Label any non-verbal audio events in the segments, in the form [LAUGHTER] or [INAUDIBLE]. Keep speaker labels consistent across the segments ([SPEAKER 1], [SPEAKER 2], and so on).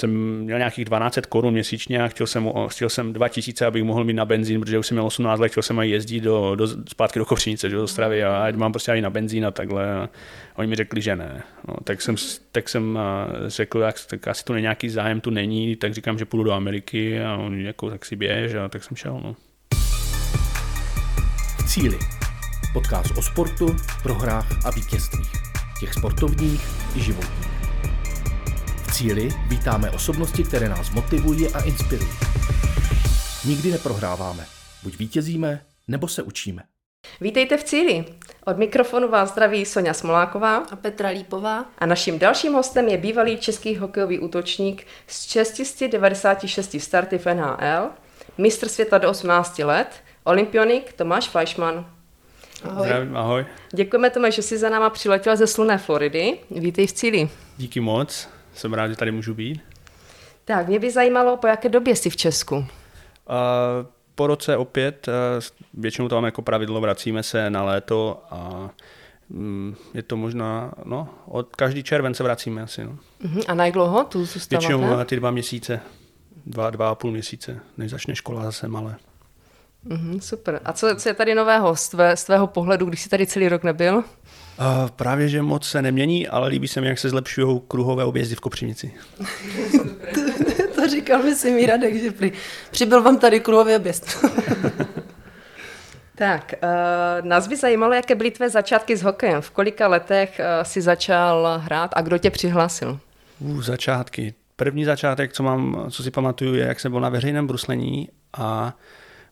[SPEAKER 1] jsem měl nějakých 12 korun měsíčně a chtěl jsem, chtěl jsem 2000, abych mohl mít na benzín, protože už jsem měl 18 let, chtěl jsem aj jezdit do, do, zpátky do Kopřinice, do Ostravy a ať mám prostě i na benzín a takhle. A oni mi řekli, že ne. No, tak jsem, tak jsem řekl, jak, tak asi tu nějaký zájem tu není, tak říkám, že půjdu do Ameriky a oni jako tak si běž a tak jsem šel. No.
[SPEAKER 2] Cíly. Podcast o sportu, prohrách a vítězstvích. Těch sportovních i životních cíli vítáme osobnosti, které nás motivují a inspirují. Nikdy neprohráváme. Buď vítězíme, nebo se učíme.
[SPEAKER 3] Vítejte v cíli. Od mikrofonu vás zdraví Sonja Smoláková
[SPEAKER 4] a Petra Lípová.
[SPEAKER 3] A naším dalším hostem je bývalý český hokejový útočník s 696 starty v NHL, mistr světa do 18 let, olympionik Tomáš Fleischmann.
[SPEAKER 1] Ahoj. Zdravím, ahoj.
[SPEAKER 3] Děkujeme Tomáš, že jsi za náma přiletěl ze sluné Floridy. Vítej v cíli.
[SPEAKER 1] Díky moc. Jsem rád, že tady můžu být.
[SPEAKER 3] Tak, mě by zajímalo, po jaké době jsi v Česku? Uh,
[SPEAKER 1] po roce opět, uh, většinou to máme jako pravidlo, vracíme se na léto a um, je to možná, no, od každý červen se vracíme asi. No.
[SPEAKER 3] Uh-huh. A na jak dlouho tu zůstáváte?
[SPEAKER 1] Většinou ty dva měsíce, dva, dva a půl měsíce, než začne škola zase malé.
[SPEAKER 3] Mm, super. A co, co je tady nového z, tvé, z tvého pohledu, když jsi tady celý rok nebyl?
[SPEAKER 1] Právě, že moc se nemění, ale líbí se mi, jak se zlepšují kruhové objezdy v Kopřivnici.
[SPEAKER 4] to, [LAUGHS] to říkal mi si Radek, že při, přibyl vám tady kruhový objezd. [LAUGHS]
[SPEAKER 3] tak, uh, nás by zajímalo, jaké byly tvé začátky s hokejem. V kolika letech uh, si začal hrát a kdo tě přihlásil?
[SPEAKER 1] Uh, začátky. První začátek, co mám, co si pamatuju, je, jak jsem byl na veřejném bruslení a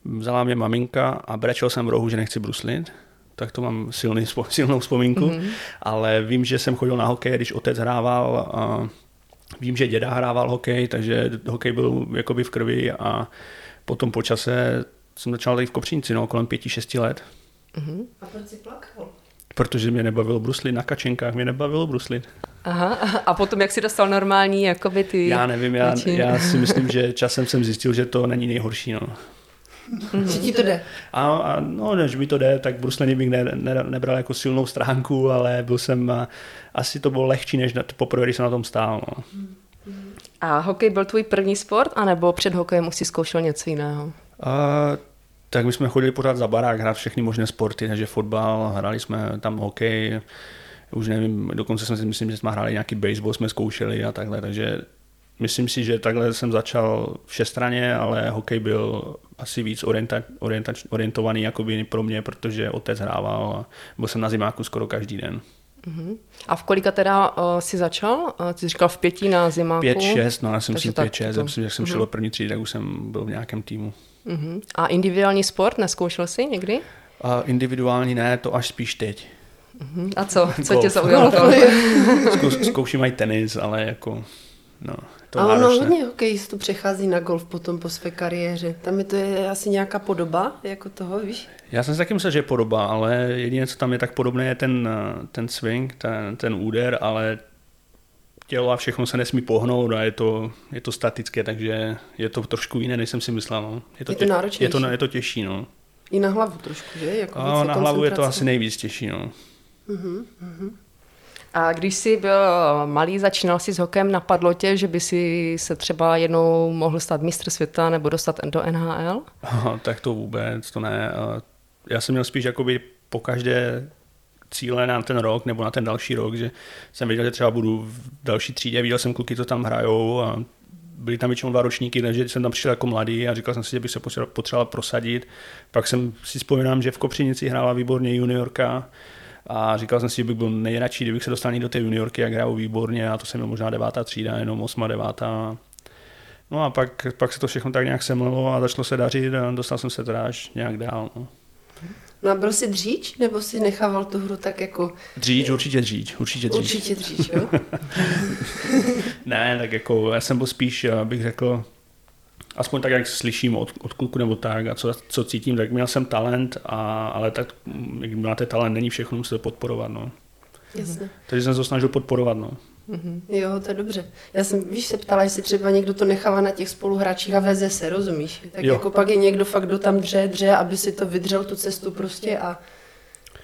[SPEAKER 1] vzala mě maminka a brečel jsem v rohu, že nechci bruslit, tak to mám silný, silnou vzpomínku, mm-hmm. ale vím, že jsem chodil na hokej, když otec hrával a vím, že děda hrával hokej, takže hokej byl jakoby v krvi a potom po čase jsem začal tady v Kopřínci, no, kolem pěti, šesti let.
[SPEAKER 4] Mm-hmm. A proč jsi plakal?
[SPEAKER 1] Protože mě nebavilo bruslit na kačenkách, mě nebavilo bruslit.
[SPEAKER 3] Aha, a potom jak si dostal normální, jakoby ty...
[SPEAKER 1] Já nevím, já, já si myslím, že časem jsem zjistil, že to není nejhorší, no.
[SPEAKER 4] Že ti to jde?
[SPEAKER 1] A, a no, než mi to jde, tak bruslení bych ne, ne, nebral jako silnou stránku, ale byl jsem, a, asi to bylo lehčí, než na, poprvé, když jsem na tom stál. No.
[SPEAKER 3] A hokej byl tvůj první sport, anebo před hokejem už si zkoušel něco jiného? A,
[SPEAKER 1] tak my jsme chodili pořád za barák hrát všechny možné sporty, takže fotbal, hráli jsme tam hokej, už nevím, dokonce jsme si myslím, že jsme hráli nějaký baseball, jsme zkoušeli a takhle, takže myslím si, že takhle jsem začal všestraně, ale hokej byl asi víc orienta, orienta, orientovaný jakoby pro mě, protože otec hrával a byl jsem na zimáku skoro každý den.
[SPEAKER 3] Uh-huh. A v kolika teda uh, jsi začal? Uh, ty jsi říkal v pěti na zimáku?
[SPEAKER 1] Pět, šest, no já jsem si pět, šest, to... myslím, že jsem uh-huh. šel do první třídy, tak už jsem byl v nějakém týmu.
[SPEAKER 3] Uh-huh. A individuální sport neskoušel jsi někdy?
[SPEAKER 1] Uh, individuální ne, to až spíš teď.
[SPEAKER 3] Uh-huh. A co? Co [LAUGHS] tě zaujalo? [LAUGHS]
[SPEAKER 1] Zkouším i tenis, ale jako No,
[SPEAKER 4] to a ono hodně hokejistů přechází na golf potom po své kariéře. Tam je to je asi nějaká podoba jako toho, víš?
[SPEAKER 1] Já jsem si taky myslel, že je podoba, ale jediné, co tam je tak podobné, je ten, ten swing, ten, ten úder, ale tělo a všechno se nesmí pohnout a je to, je to statické, takže je to trošku jiné, než jsem si myslel. No.
[SPEAKER 4] Je to, je to tě, náročnější.
[SPEAKER 1] Je to, je to těžší, no.
[SPEAKER 4] I na hlavu trošku, že? Jako
[SPEAKER 1] a na hlavu je to asi nejvíc těžší, no.
[SPEAKER 4] Uh-huh, uh-huh.
[SPEAKER 3] A když jsi byl malý, začínal si s hokejem, napadlo tě, že by si se třeba jednou mohl stát mistr světa nebo dostat do NHL?
[SPEAKER 1] Tak to vůbec, to ne. Já jsem měl spíš jakoby po každé cíle na ten rok nebo na ten další rok, že jsem věděl, že třeba budu v další třídě, viděl jsem kluky, co tam hrajou a byli tam většinou dva ročníky, takže jsem tam přišel jako mladý a říkal jsem si, že bych se potřeboval prosadit. Pak jsem si vzpomínám, že v Kopřinici hrála výborně juniorka, a říkal jsem si, že bych byl nejradši, kdybych se dostal do té juniorky, jak hrajou výborně a to jsem měl možná devátá třída, jenom osma, devátá. No a pak, pak se to všechno tak nějak semlelo a začalo se dařit a dostal jsem se teda až nějak dál. No.
[SPEAKER 4] No a byl jsi dříč, nebo si nechával tu hru tak jako...
[SPEAKER 1] Dříč, určitě dříč, určitě dříč.
[SPEAKER 4] Určitě dříč, jo? [LAUGHS]
[SPEAKER 1] ne, tak jako já jsem byl spíš, bych řekl, aspoň tak, jak slyším od, od kluku nebo tak a co, co cítím, tak měl jsem talent, a, ale tak, jak máte talent, není všechno, musíte podporovat. No.
[SPEAKER 4] Jasně.
[SPEAKER 1] Takže jsem se snažil podporovat. No.
[SPEAKER 4] Mm-hmm. Jo, to je dobře. Já jsem, víš, se ptala, jestli třeba někdo to nechává na těch spoluhráčích a veze se, rozumíš? Tak jo. jako pak je někdo fakt, kdo tam dře, dře, aby si to vydřel tu cestu prostě a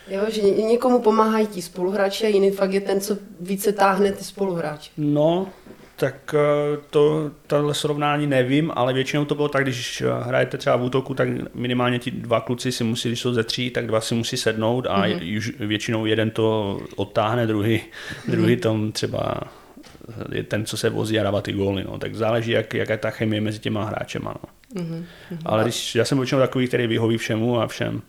[SPEAKER 4] Jo, že někomu pomáhají ti spoluhráči a jiný fakt je ten, co více táhne ty spoluhráče.
[SPEAKER 1] No, tak eh, to, tohle srovnání nevím, ale většinou to bylo tak, když hrajete třeba v útoku, tak minimálně ti dva kluci si musí, když jsou ze tří, tak dva si musí sednout a mm-hmm. většinou jeden to odtáhne, druhý, mm-hmm. druhý tom třeba je ten, co se vozí a dává ty góly. No. Tak záleží, jak, jaká je ta chemie mezi těma hráčema. No. Mm-hmm. Ale když, já jsem většinou takový, který vyhoví všemu a všem.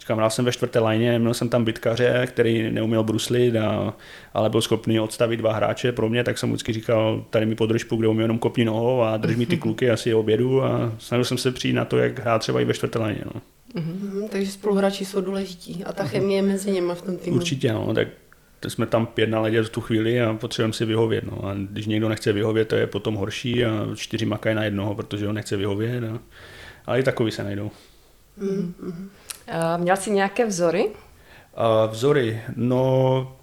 [SPEAKER 1] Říkám, hrál jsem ve čtvrté lajně, měl jsem tam bitkaře, který neuměl bruslit, a, ale byl schopný odstavit dva hráče pro mě, tak jsem vždycky říkal, tady mi podrž kde umím jenom kopní nohou a drž mi ty kluky, asi obědu a snažil jsem se přijít na to, jak hrát třeba i ve čtvrté lajně. No.
[SPEAKER 4] Mm-hmm, takže spoluhráči jsou důležití a ta chemie mezi nimi v tom týmu.
[SPEAKER 1] Určitě, no, tak jsme tam pět na ledě v tu chvíli a potřebujeme si vyhovět. No. A když někdo nechce vyhovět, to je potom horší a čtyři makají na jednoho, protože on nechce vyhovět. A, ale i takový se najdou.
[SPEAKER 3] Mm-hmm. Měl jsi nějaké vzory?
[SPEAKER 1] Vzory, no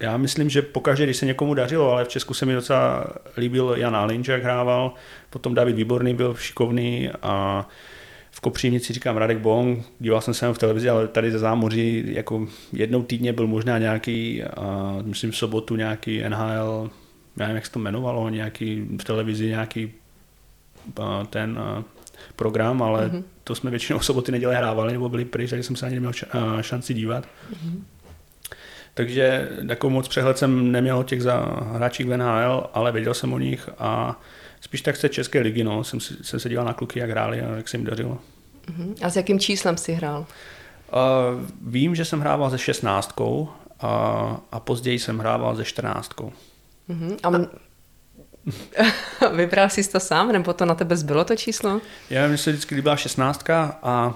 [SPEAKER 1] já myslím, že pokaždé, když se někomu dařilo, ale v Česku se mi docela líbil Jan Alinč, jak hrával, potom David Výborný byl šikovný a v Kopřivnici říkám Radek Bong, díval jsem se v televizi, ale tady ze zámoří jako jednou týdně byl možná nějaký, uh, myslím v sobotu nějaký NHL, já nevím, jak se to jmenovalo, nějaký v televizi nějaký ten program, ale mm-hmm. to jsme většinou [LAUGHS] soboty neděle hrávali nebo byli pryč, takže jsem se ani neměl šanci dívat. Mm-hmm. Takže takovou moc přehled jsem neměl o těch za hráčích v NHL, ale věděl jsem o nich a spíš tak té České ligy, no, jsem, jsem se díval na kluky, jak hráli a jak se jim dařilo.
[SPEAKER 3] Uh-huh. A s jakým číslem si hrál?
[SPEAKER 1] Uh, vím, že jsem hrával se šestnáctkou a, a později jsem hrával se čtrnáctkou. Uh-huh.
[SPEAKER 3] A [LAUGHS] Vybral jsi to sám, nebo to na tebe zbylo to číslo?
[SPEAKER 1] Já mi se vždycky líbila šestnáctka a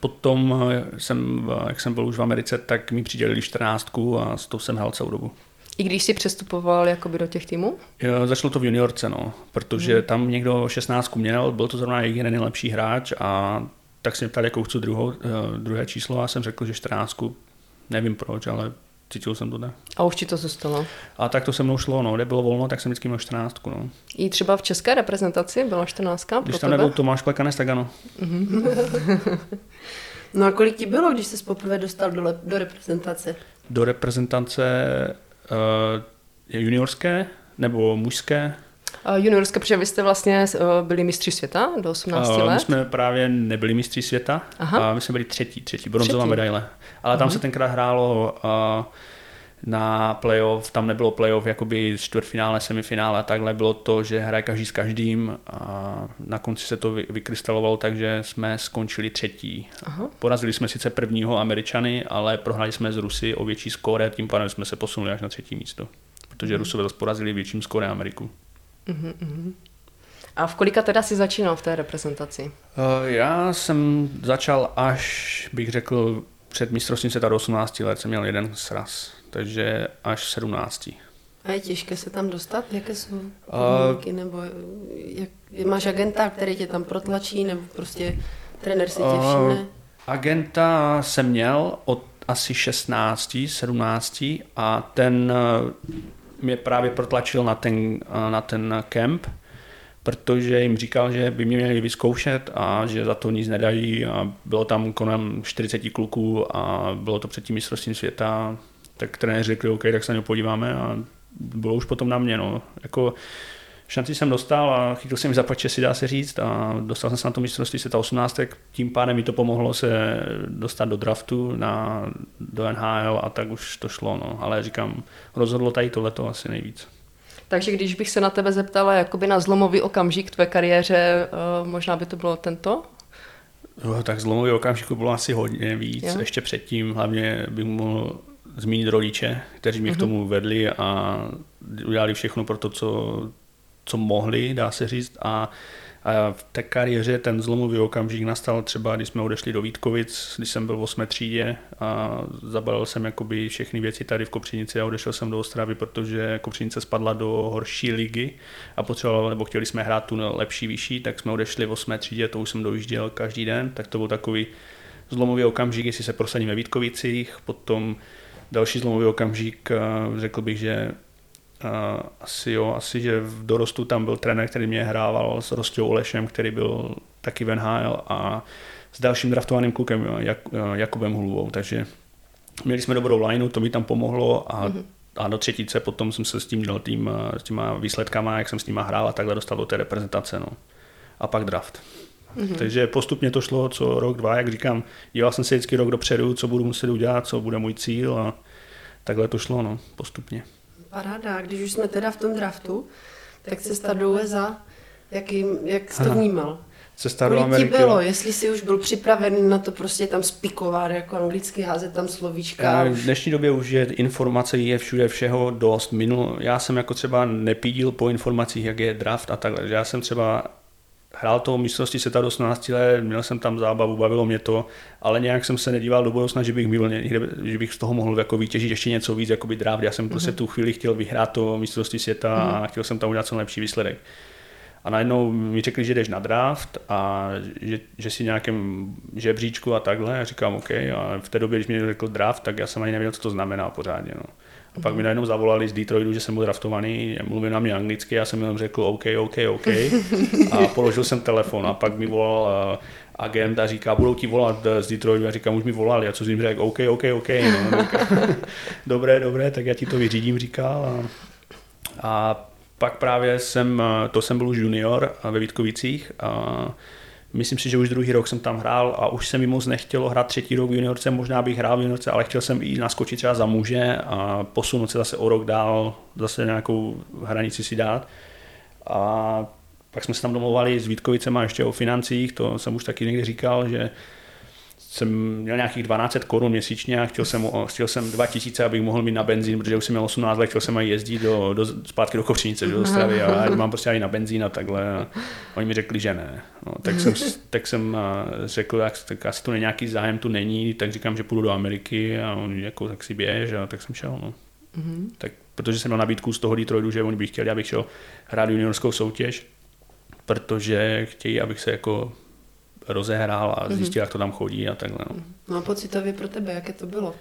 [SPEAKER 1] potom, jsem, jak jsem byl už v Americe, tak mi přidělili čtrnáctku a s tou jsem hrál celou dobu.
[SPEAKER 3] I když jsi přestupoval jakoby do těch týmů?
[SPEAKER 1] Jo, začalo to v juniorce, no, protože hmm. tam někdo 16 měl, byl to zrovna jejich nejlepší hráč a tak si mě ptali, jakou chci druhou, eh, druhé číslo a jsem řekl, že 14. Nevím proč, ale cítil jsem to tak.
[SPEAKER 3] A už ti to zůstalo?
[SPEAKER 1] A tak to se mnou šlo, no. kde bylo volno, tak jsem vždycky měl 14. No.
[SPEAKER 3] I třeba v české reprezentaci byla 14.
[SPEAKER 1] Když tam nebyl Tomáš Plekanec, tak ano. [LAUGHS]
[SPEAKER 4] no a kolik ti bylo, když jsi poprvé dostal do, do reprezentace?
[SPEAKER 1] Do reprezentace uh, juniorské nebo mužské?
[SPEAKER 3] Uh, juniorské, protože vy jste vlastně uh, byli mistři světa do 18 uh, let.
[SPEAKER 1] My jsme právě nebyli mistři světa, Aha. Uh, my jsme byli třetí, třetí, bronzová medaile. Ale tam uh-huh. se tenkrát hrálo uh, na playoff, tam nebylo playoff, jakoby čtvrtfinále, semifinále a takhle, bylo to, že hraje každý s každým a na konci se to vykrystalovalo, takže jsme skončili třetí. Aha. Porazili jsme sice prvního Američany, ale prohráli jsme z Rusy o větší skóre, tím pádem jsme se posunuli až na třetí místo, protože hmm. Rusové zase porazili větším skóre Ameriku.
[SPEAKER 3] Uh-huh. A v kolika teda si začínal v té reprezentaci?
[SPEAKER 1] Uh, já jsem začal až, bych řekl, před mistrovstvím světa do 18 let jsem měl jeden sraz, takže až 17.
[SPEAKER 4] A je těžké se tam dostat? Jaké jsou podmínky? Uh, nebo jak, máš agenta, který tě tam protlačí, nebo prostě trenér si tě všimne? Uh,
[SPEAKER 1] agenta jsem měl od asi 16, 17 a ten mě právě protlačil na ten, na ten kemp, protože jim říkal, že by mě měli vyzkoušet a že za to nic nedají a bylo tam kolem 40 kluků a bylo to před tím mistrovstvím světa, tak trenéři řekli, OK, tak se na něj podíváme a bylo už potom na mě. No. Jako, šanci jsem dostal a chytil jsem zapače, si dá se říct a dostal jsem se na to mistrovství světa 18, tím pádem mi to pomohlo se dostat do draftu na, do NHL a tak už to šlo, no. ale říkám, rozhodlo tady tohleto asi nejvíc.
[SPEAKER 3] Takže když bych se na tebe zeptala jakoby na zlomový okamžik tvé kariéře, eh, možná by to bylo tento?
[SPEAKER 1] No, tak zlomový okamžik bylo asi hodně víc, jo? ještě předtím, hlavně bych mohl zmínit rodiče, kteří mě uh-huh. k mhm. tomu vedli a udělali všechno pro to, co, co mohli, dá se říct. A, a v té kariéře ten zlomový okamžik nastal třeba, když jsme odešli do Vítkovic, když jsem byl v 8. třídě a zabalil jsem jakoby všechny věci tady v Kopřinici a odešel jsem do Ostravy, protože Kopřinice spadla do horší ligy a potřeboval, nebo chtěli jsme hrát tu lepší, vyšší, tak jsme odešli v 8. třídě, to už jsem dojížděl každý den, tak to byl takový zlomový okamžik, jestli se prosadím ve Vítkovicích, potom další zlomový okamžik, řekl bych, že Uh, asi jo, asi, že v dorostu tam byl trenér, který mě hrával s Rostou Olešem, který byl taky v NHL a s dalším draftovaným klukem Jak, Jakubem Huluvou, takže měli jsme dobrou lineu, to mi tam pomohlo a mm-hmm. a do třetice potom jsem se s tím dělal tým, s těma výsledkama, jak jsem s nima hrál a takhle dostal do té reprezentace. No. A pak draft. Mm-hmm. Takže postupně to šlo co rok, dva, jak říkám, dělal jsem si vždycky rok dopředu, co budu muset udělat, co bude můj cíl a takhle to šlo no, postupně.
[SPEAKER 4] Paráda, když už jsme teda v tom draftu, tak se do USA, jak, jim, jak jsi to vnímal?
[SPEAKER 1] Cesta do
[SPEAKER 4] Ameriky. ti bylo, jestli jsi už byl připravený na to prostě tam spikovat, jako anglicky házet tam slovíčka.
[SPEAKER 1] V dnešní době už je informace je všude všeho dost. Minul, já jsem jako třeba nepídil po informacích, jak je draft a takhle. Já jsem třeba hrál to mistrovství světa do 18 let, měl jsem tam zábavu, bavilo mě to, ale nějak jsem se nedíval do budoucna, že bych, byl někde, že bych z toho mohl jako vytěžit ještě něco víc, jako by draft. Já jsem mm-hmm. prostě tu chvíli chtěl vyhrát to mistrovství světa mm-hmm. a mhm. chtěl jsem tam udělat co nejlepší výsledek. A najednou mi řekli, že jdeš na draft a že, že si nějakém žebříčku a takhle. A říkám, OK. A v té době, když mi řekl draft, tak já jsem ani nevěděl, co to znamená pořádně. No. A pak mi najednou zavolali z Detroitu, že jsem byl draftovaný, mluvil na mě anglicky, já jsem jenom řekl OK, OK, OK a položil jsem telefon a pak mi volal uh, agent a říká, budou ti volat z Detroitu a říkám, už mi volali a co jim řekl, OK, OK, OK. No, [LAUGHS] dobré, dobré, tak já ti to vyřídím, říkal. A, a pak právě jsem, eh, to jsem byl už junior ve Vítkovicích a myslím si, že už druhý rok jsem tam hrál a už se mi moc nechtělo hrát třetí rok v juniorce, možná bych hrál v juniorce, ale chtěl jsem i naskočit třeba za muže a posunout se zase o rok dál, zase nějakou hranici si dát. A pak jsme se tam domluvali s Vítkovicema ještě o financích, to jsem už taky někdy říkal, že jsem měl nějakých 12 korun měsíčně a chtěl jsem, chtěl jsem 2000, abych mohl mít na benzín, protože už jsem měl 18 let, chtěl jsem aj jezdit do, do, zpátky do Kopřinice, do Ostravy a [LAUGHS] já mám prostě i na benzín a takhle. A oni mi řekli, že ne. No, tak, jsem, tak jsem řekl, tak, tak asi tu nějaký zájem tu není, tak říkám, že půjdu do Ameriky a oni jako tak si běž a tak jsem šel. No. Mm-hmm. Tak, protože jsem měl nabídku z toho Detroitu, že oni by chtěli, abych šel hrát juniorskou soutěž, protože chtějí, abych se jako rozehrál a mhm. zjistil, mm-hmm. jak to tam chodí a takhle. No,
[SPEAKER 4] no a pocitově pro tebe, jaké to bylo?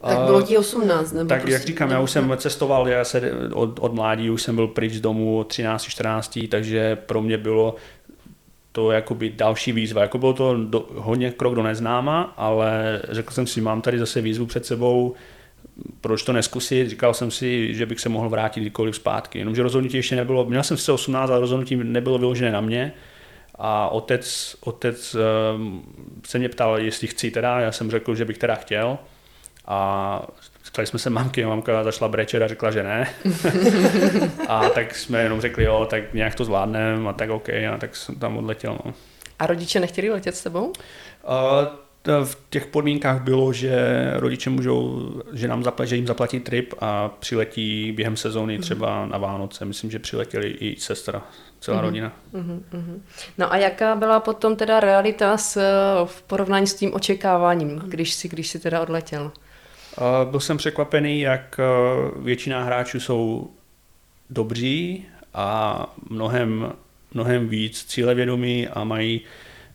[SPEAKER 4] Tak bylo ti 18, nebo
[SPEAKER 1] Tak prostě, jak říkám, já už jsem cestoval, já se od, od mládí už jsem byl pryč z domu 13, 14, takže pro mě bylo to jakoby další výzva. Jako bylo to do, hodně krok do neznáma, ale řekl jsem si, mám tady zase výzvu před sebou, proč to neskusit, říkal jsem si, že bych se mohl vrátit kdykoliv zpátky. Jenomže rozhodnutí ještě nebylo, měl jsem se 18, ale rozhodnutí nebylo vyložené na mě, a otec, otec ehm, se mě ptal, jestli chci teda, já jsem řekl, že bych teda chtěl. A ptali jsme se mamky, a mamka zašla brečet a řekla, že ne. [LAUGHS] a tak jsme jenom řekli, jo, tak nějak to zvládneme a tak OK, a tak jsem tam odletěl. No.
[SPEAKER 3] A rodiče nechtěli letět s tebou?
[SPEAKER 1] Uh, v těch podmínkách bylo, že rodiče můžou, že, nám zaplatí, že jim zaplatí trip a přiletí během sezóny mhm. třeba na Vánoce. Myslím, že přiletěli i sestra, celá mm-hmm. rodina. Mm-hmm.
[SPEAKER 3] No a jaká byla potom teda realita s, v porovnání s tím očekáváním, když si, když si teda odletěl?
[SPEAKER 1] Uh, byl jsem překvapený, jak většina hráčů jsou dobří a mnohem, mnohem víc cílevědomí a mají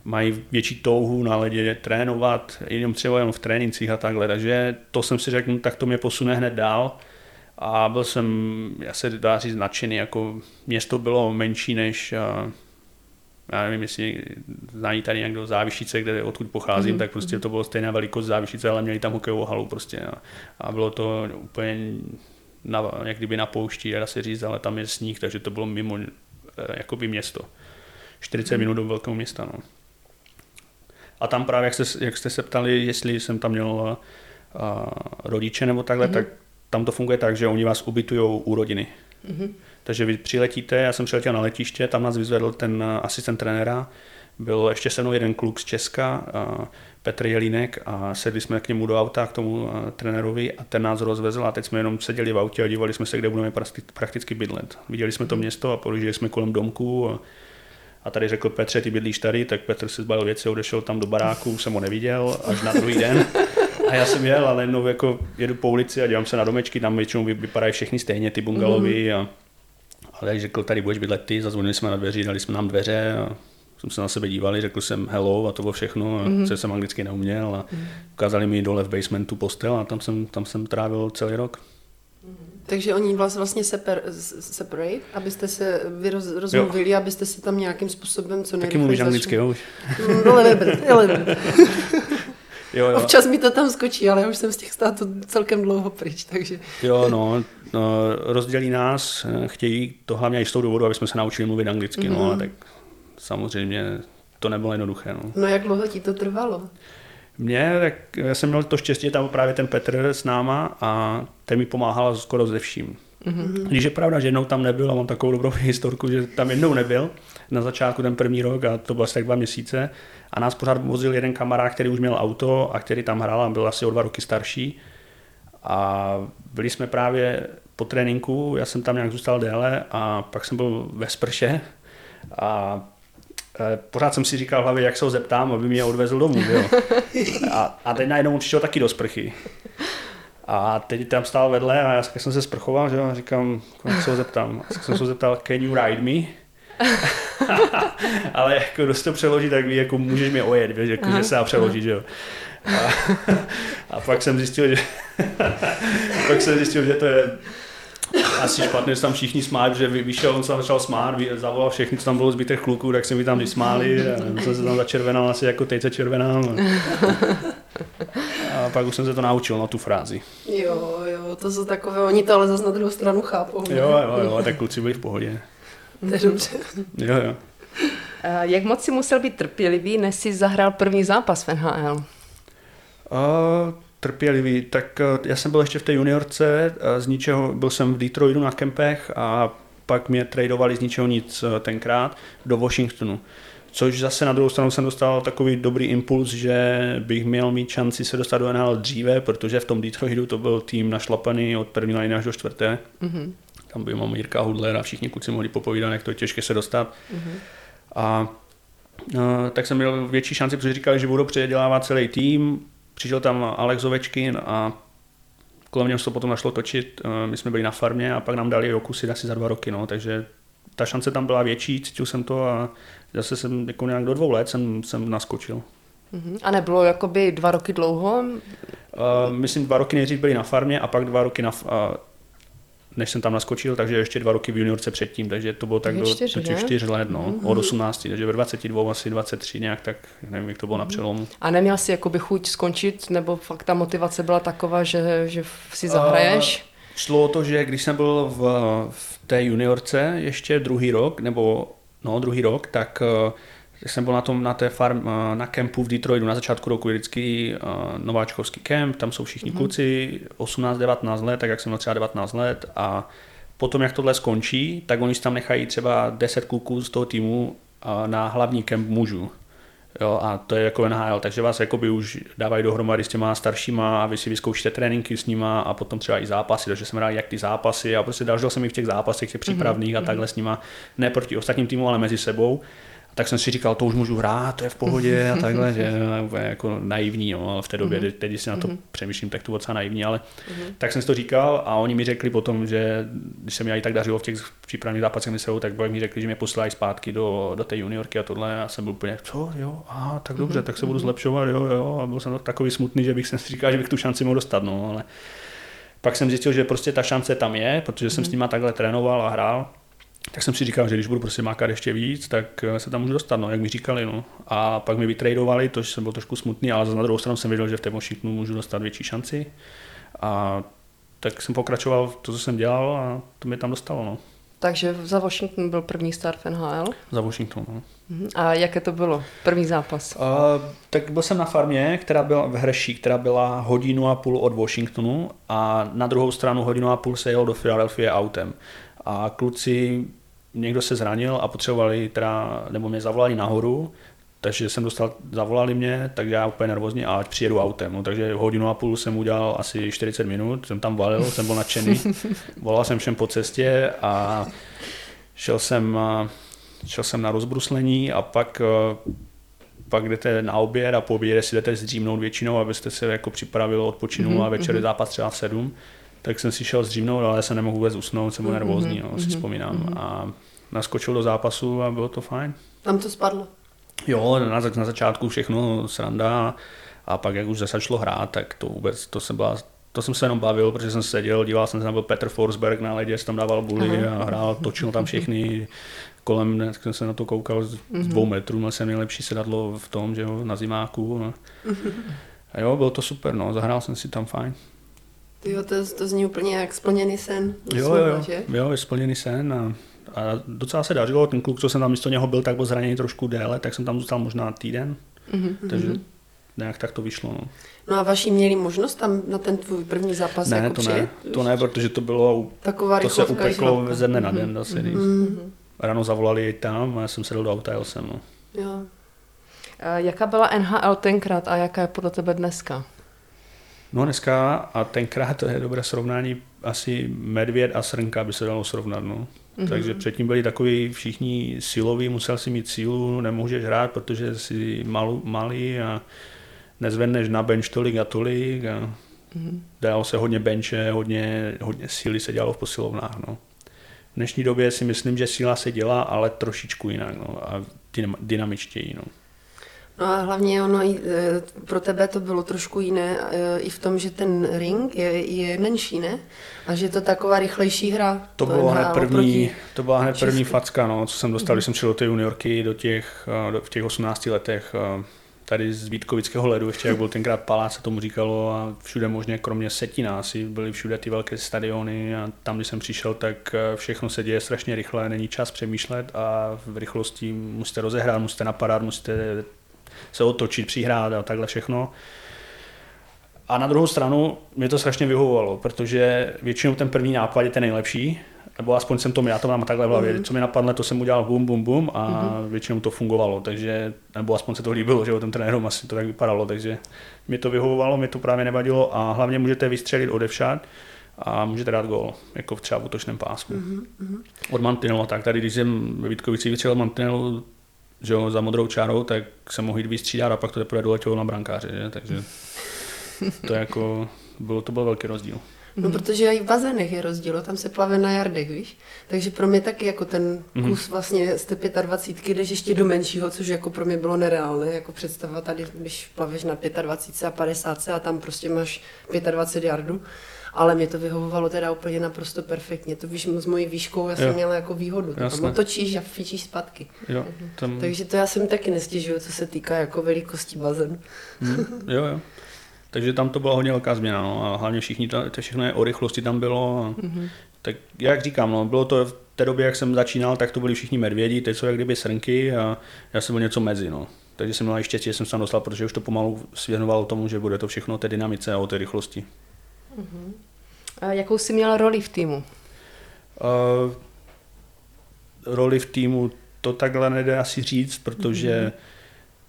[SPEAKER 1] mají větší touhu na ledě trénovat, jenom třeba jenom v trénincích a takhle, takže to jsem si řekl, no, tak to mě posune hned dál a byl jsem, já se dá říct, nadšený, jako město bylo menší než, já nevím, jestli znají tady někdo Závišice, kde odkud pocházím, mm-hmm. tak prostě to bylo stejná velikost Závišice, ale měli tam hokejovou halu prostě a, a bylo to úplně na, jak kdyby na poušti, dá se říct, ale tam je sníh, takže to bylo mimo eh, jakoby město. 40 mm. minut do velkého města. No. A tam právě, jak jste, jak jste se ptali, jestli jsem tam měl uh, rodiče nebo takhle, mm-hmm. tak tam to funguje tak, že oni vás ubytují u rodiny. Mm-hmm. Takže vy přiletíte, já jsem přiletěl na letiště, tam nás vyzvedl ten asistent trenéra, byl ještě se mnou jeden kluk z Česka, Petr Jelínek a sedli jsme k němu do auta, k tomu trenérovi a ten nás rozvezl a teď jsme jenom seděli v autě a dívali jsme se, kde budeme prakticky bydlet. Viděli jsme to mhm. město a projížděli jsme kolem domku a a tady řekl Petře, ty bydlíš tady, tak Petr si zbalil věci, odešel tam do baráku, jsem ho neviděl až na druhý den. A já jsem jel, ale jednou jako jedu po ulici a dívám se na domečky, tam většinou vypadají všechny stejně, ty bungalovy. Mm. A, a tak řekl, tady budeš bydlet ty, zazvonili jsme na dveři, dali jsme nám dveře a jsme se na sebe dívali, řekl jsem hello a to bylo všechno, a mm. jsem anglicky neuměl a mm. ukázali mi dole v basementu postel a tam jsem, tam jsem trávil celý rok.
[SPEAKER 4] Takže oni vás vlastně separ, separate, abyste se rozmluvili, jo. abyste se tam nějakým způsobem co
[SPEAKER 1] Taky mluvíš anglicky, jo?
[SPEAKER 4] No, [LAUGHS]
[SPEAKER 1] Jo, jo.
[SPEAKER 4] Občas mi to tam skočí, ale já už jsem z těch států celkem dlouho pryč, takže...
[SPEAKER 1] Jo, no, no, rozdělí nás, eh, chtějí to hlavně i z toho důvodu, aby jsme se naučili mluvit anglicky, mm-hmm. no, ale tak samozřejmě to nebylo jednoduché, no.
[SPEAKER 4] No jak dlouho ti to trvalo?
[SPEAKER 1] Mně, tak já jsem měl to štěstí, tam právě ten Petr s náma a ten mi pomáhal skoro ze vším. Mm-hmm. Když je pravda, že jednou tam nebyl a mám takovou dobrou [LAUGHS] historku, že tam jednou nebyl na začátku ten první rok a to bylo asi tak dva měsíce a nás pořád vozil jeden kamarád, který už měl auto a který tam hrál a byl asi o dva roky starší a byli jsme právě po tréninku, já jsem tam nějak zůstal déle a pak jsem byl ve sprše a pořád jsem si říkal v hlavě, jak se ho zeptám, aby mě odvezl domů. Jo. A, a teď najednou přišel taky do sprchy. A teď tam stál vedle a já jsem se sprchoval, že jo, a říkám, jak se ho zeptám. A jsem se ho zeptal, can you ride me? [LAUGHS] Ale jako dost to přeloží, tak ví, jako můžeš mě ojet, víš, jako, že se dá přeložit, že jo. A, [LAUGHS] a pak jsem zjistil, že [LAUGHS] pak jsem zjistil, že to je asi špatně, že tam všichni smáli, že vyšel, on se začal smát, zavolal všechny, co tam bylo zbytek kluků, tak se mi tam vysmáli a jsem se tam začervenal asi jako teď se červenám. A pak už jsem se to naučil na tu frázi.
[SPEAKER 4] Jo, jo, to jsou takové, oni to ale zase na druhou stranu chápou.
[SPEAKER 1] Jo, jo, jo, tak kluci byli v pohodě.
[SPEAKER 4] To je dobře.
[SPEAKER 1] Jo, jo.
[SPEAKER 3] Jak moc si musel být trpělivý, než si zahrál první zápas v NHL? Uh,
[SPEAKER 1] trpělivý, tak já jsem byl ještě v té juniorce, z ničeho, byl jsem v Detroitu na kempech a pak mě tradovali z ničeho nic tenkrát do Washingtonu. Což zase na druhou stranu jsem dostal takový dobrý impuls, že bych měl mít šanci se dostat do NHL dříve, protože v tom Detroitu to byl tým našlapaný od první liny až do čtvrté. Mm-hmm. Tam by mám Jirka Hudler a všichni kluci mohli popovídat, jak to je těžké se dostat. Mm-hmm. A no, tak jsem měl větší šanci, protože říkali, že budou předělávat celý tým. Přišel tam Alex Ovečkin a kolem něho se to potom našlo točit. My jsme byli na farmě a pak nám dali okusy asi za dva roky, no, takže ta šance tam byla větší, cítil jsem to a zase jsem jako nějak do dvou let jsem, jsem naskočil.
[SPEAKER 3] Uh-huh. A nebylo jakoby dva roky dlouho? Uh,
[SPEAKER 1] myslím, dva roky nejdřív byli na farmě a pak dva roky na, uh, než jsem tam naskočil, takže ještě dva roky v juniorce předtím, takže to bylo tak do, čtyř, do čtyř let, no, mm-hmm. od 18, takže ve 22, asi 23 nějak, tak nevím, jak to bylo na přelomu.
[SPEAKER 3] A neměl jsi jakoby chuť skončit, nebo fakt ta motivace byla taková, že, že si zahraješ? Uh,
[SPEAKER 1] šlo o to, že když jsem byl v, v té juniorce ještě druhý rok, nebo no, druhý rok, tak uh, jsem byl na tom na té farm, uh, na kempu v Detroitu na začátku roku je vždycky uh, nováčkovský kemp, tam jsou všichni mm-hmm. kluci 18-19 let, tak jak jsem měl třeba 19 let a potom jak tohle skončí, tak oni tam nechají třeba 10 kluků z toho týmu uh, na hlavní kemp mužů. Jo, a to je jako NHL, takže vás jakoby už dávají dohromady s těma staršíma a vy si vyzkoušíte tréninky s nima a potom třeba i zápasy, takže jsem rád jak ty zápasy a prostě dalšího jsem i v těch zápasech, těch přípravných mm-hmm. a mhm. takhle s nima, ne proti ostatním týmům, ale mezi sebou tak jsem si říkal, to už můžu hrát, to je v pohodě a takhle, že jako naivní, no, ale v té době, mm-hmm. teď si na to mm-hmm. přemýšlím, tak to docela naivní, ale mm-hmm. tak jsem si to říkal a oni mi řekli potom, že když se mi i tak dařilo v těch přípravných zápasech se tak mi řekli, že mě posílají zpátky do, do té juniorky a tohle a jsem byl úplně, co, jo, a tak dobře, mm-hmm. tak se budu mhm. zlepšovat, jo, jo, a byl jsem takový smutný, že bych si říkal, že bych tu šanci mohl dostat, no, ale pak jsem zjistil, že prostě ta šance tam je, protože jsem mm-hmm. s nima takhle trénoval a hrál tak jsem si říkal, že když budu prostě mákat ještě víc, tak eh, se tam můžu dostat, no, jak mi říkali. No. A pak mi vytradovali, to jsem byl trošku smutný, ale na druhou stranu jsem věděl, že v té Washingtonu můžu dostat větší šanci. A tak jsem pokračoval v to, co jsem dělal a to mi tam dostalo. No.
[SPEAKER 3] Takže za Washington byl první start v NHL?
[SPEAKER 1] Za Washington, no.
[SPEAKER 3] Mhm. A jaké to bylo? První zápas? Uh,
[SPEAKER 1] tak byl jsem na farmě, která byla v Hrší, která byla hodinu a půl od Washingtonu a na druhou stranu hodinu a půl se jel do Philadelphia autem. A kluci, někdo se zranil a potřebovali teda, nebo mě zavolali nahoru, takže jsem dostal, zavolali mě, tak já úplně nervózně, a přijedu autem. No, takže hodinu a půl jsem udělal asi 40 minut, jsem tam valil, jsem byl nadšený, [LAUGHS] volal jsem všem po cestě a šel jsem, šel jsem na rozbruslení a pak pak jdete na oběd a po obědě si jdete zdřímnout většinou, abyste se jako připravil, odpočinul mm-hmm. a večer je mhm. zápas třeba v sedm tak jsem si šel zdřímnout, ale jsem nemohl vůbec usnout, jsem byl mhm, nervózní, no, si mhm, vzpomínám. Mhm. A naskočil do zápasu a bylo to fajn.
[SPEAKER 4] Tam to spadlo?
[SPEAKER 1] Jo, na, na začátku všechno sranda a pak jak už zase šlo hrát, tak to vůbec, to jsem byla, to jsem se jenom bavil, protože jsem seděl, díval jsem se, tam byl Petr Forsberg na ledě, tam dával buly a hrál, točil tam všechny kolem, jsem se na to koukal z dvou metrů, měl jsem nejlepší sedadlo v tom, že jo, na zimáku. No. A jo, bylo to super, no, zahrál jsem si tam fajn.
[SPEAKER 4] Jo, to, to zní úplně jak splněný sen.
[SPEAKER 1] Jo, jo, jo, že? jo, je splněný sen a, a docela se dařilo. Ten kluk, co jsem tam místo něho byl, tak byl zraněný trošku déle, tak jsem tam zůstal možná týden. Mm-hmm. Takže nějak tak to vyšlo. No.
[SPEAKER 4] No a vaši měli možnost tam na ten tvůj první zápas
[SPEAKER 1] ne,
[SPEAKER 4] jako
[SPEAKER 1] to
[SPEAKER 4] přijet?
[SPEAKER 1] ne, to ne, protože to bylo,
[SPEAKER 4] Taková
[SPEAKER 1] to se upeklo ze dne na
[SPEAKER 4] mm-hmm.
[SPEAKER 1] den zase. Mm-hmm. Ráno zavolali tam a já jsem sedl do auta a jel jsem. No.
[SPEAKER 4] Jo.
[SPEAKER 3] A jaká byla NHL tenkrát a jaká je podle tebe dneska?
[SPEAKER 1] No dneska a tenkrát to je dobré srovnání, asi medvěd a srnka by se dalo srovnat. No. Mm-hmm. Takže předtím byli takový všichni siloví, musel si mít sílu, nemůžeš hrát, protože jsi mal, malý a nezvedneš na bench tolik a tolik a mm-hmm. dalo se hodně benče, hodně, hodně síly se dělalo v posilovnách. No. V dnešní době si myslím, že síla se dělá, ale trošičku jinak no, a dynamičtěji. No.
[SPEAKER 4] No a hlavně ono i, e, pro tebe to bylo trošku jiné e, i v tom, že ten ring je, je menší, ne? A že je to taková rychlejší hra.
[SPEAKER 1] To, to bylo hned první, to byla hned první facka, no, co jsem dostal, když jsem šel do té juniorky do těch, e, do, v těch 18 letech tady z Vítkovického ledu, ještě jak byl tenkrát palác, se tomu říkalo a všude možně, kromě Setina, asi byly všude ty velké stadiony a tam, když jsem přišel, tak všechno se děje strašně rychle, není čas přemýšlet a v rychlosti musíte rozehrát, musíte napadat, musíte se otočit, přihrát a takhle všechno. A na druhou stranu mě to strašně vyhovovalo, protože většinou ten první nápad je ten nejlepší, nebo aspoň jsem to, já to mám takhle v hlavě, mm-hmm. co mi napadne, to jsem udělal bum, bum, bum a mm-hmm. většinou to fungovalo, takže, nebo aspoň se to líbilo, že o tom trenérům asi to tak vypadalo, takže mi to vyhovovalo, mi to právě nevadilo a hlavně můžete vystřelit odevšad a můžete dát gól, jako třeba v útočném pásmu. Mm-hmm. Od mantinelu, tak tady, když jsem ve Vítkovici vystřelil mantinelu, že jo, za modrou čárou, tak se mohl jít vystřídat a pak to teprve doletělo na brankáře, že? takže [LAUGHS] to jako, bylo, to byl velký rozdíl.
[SPEAKER 4] No, mm. protože i v bazénech je rozdíl, tam se plave na jardech, víš. Takže pro mě taky jako ten mhm. kus vlastně z té 25 jdeš ještě do menšího, což jako pro mě bylo nereálné, jako představa tady, když plaveš na 25 a 50 a tam prostě máš 25 jardů ale mě to vyhovovalo teda úplně naprosto perfektně. To víš, s mojí výškou já jsem jo. měla jako výhodu. Tam otočíš a fičíš zpátky.
[SPEAKER 1] Jo, tam...
[SPEAKER 4] Takže to já jsem taky nestěžuju, co se týká jako velikosti bazénu.
[SPEAKER 1] Mm, jo, jo. Takže tam to byla hodně velká změna, no, a hlavně všichni, to, to všechno je o rychlosti tam bylo. A, mm-hmm. Tak jak říkám, no, bylo to v té době, jak jsem začínal, tak to byli všichni medvědi, teď jsou jak kdyby srnky a já jsem byl něco mezi. No. Takže jsem měl ještě že jsem se tam dostal, protože už to pomalu svěřovalo tomu, že bude to všechno o té dynamice a o té rychlosti.
[SPEAKER 3] Uh-huh. A jakou jsi měla roli v týmu? Uh,
[SPEAKER 1] roli v týmu to takhle nejde asi říct, protože uh-huh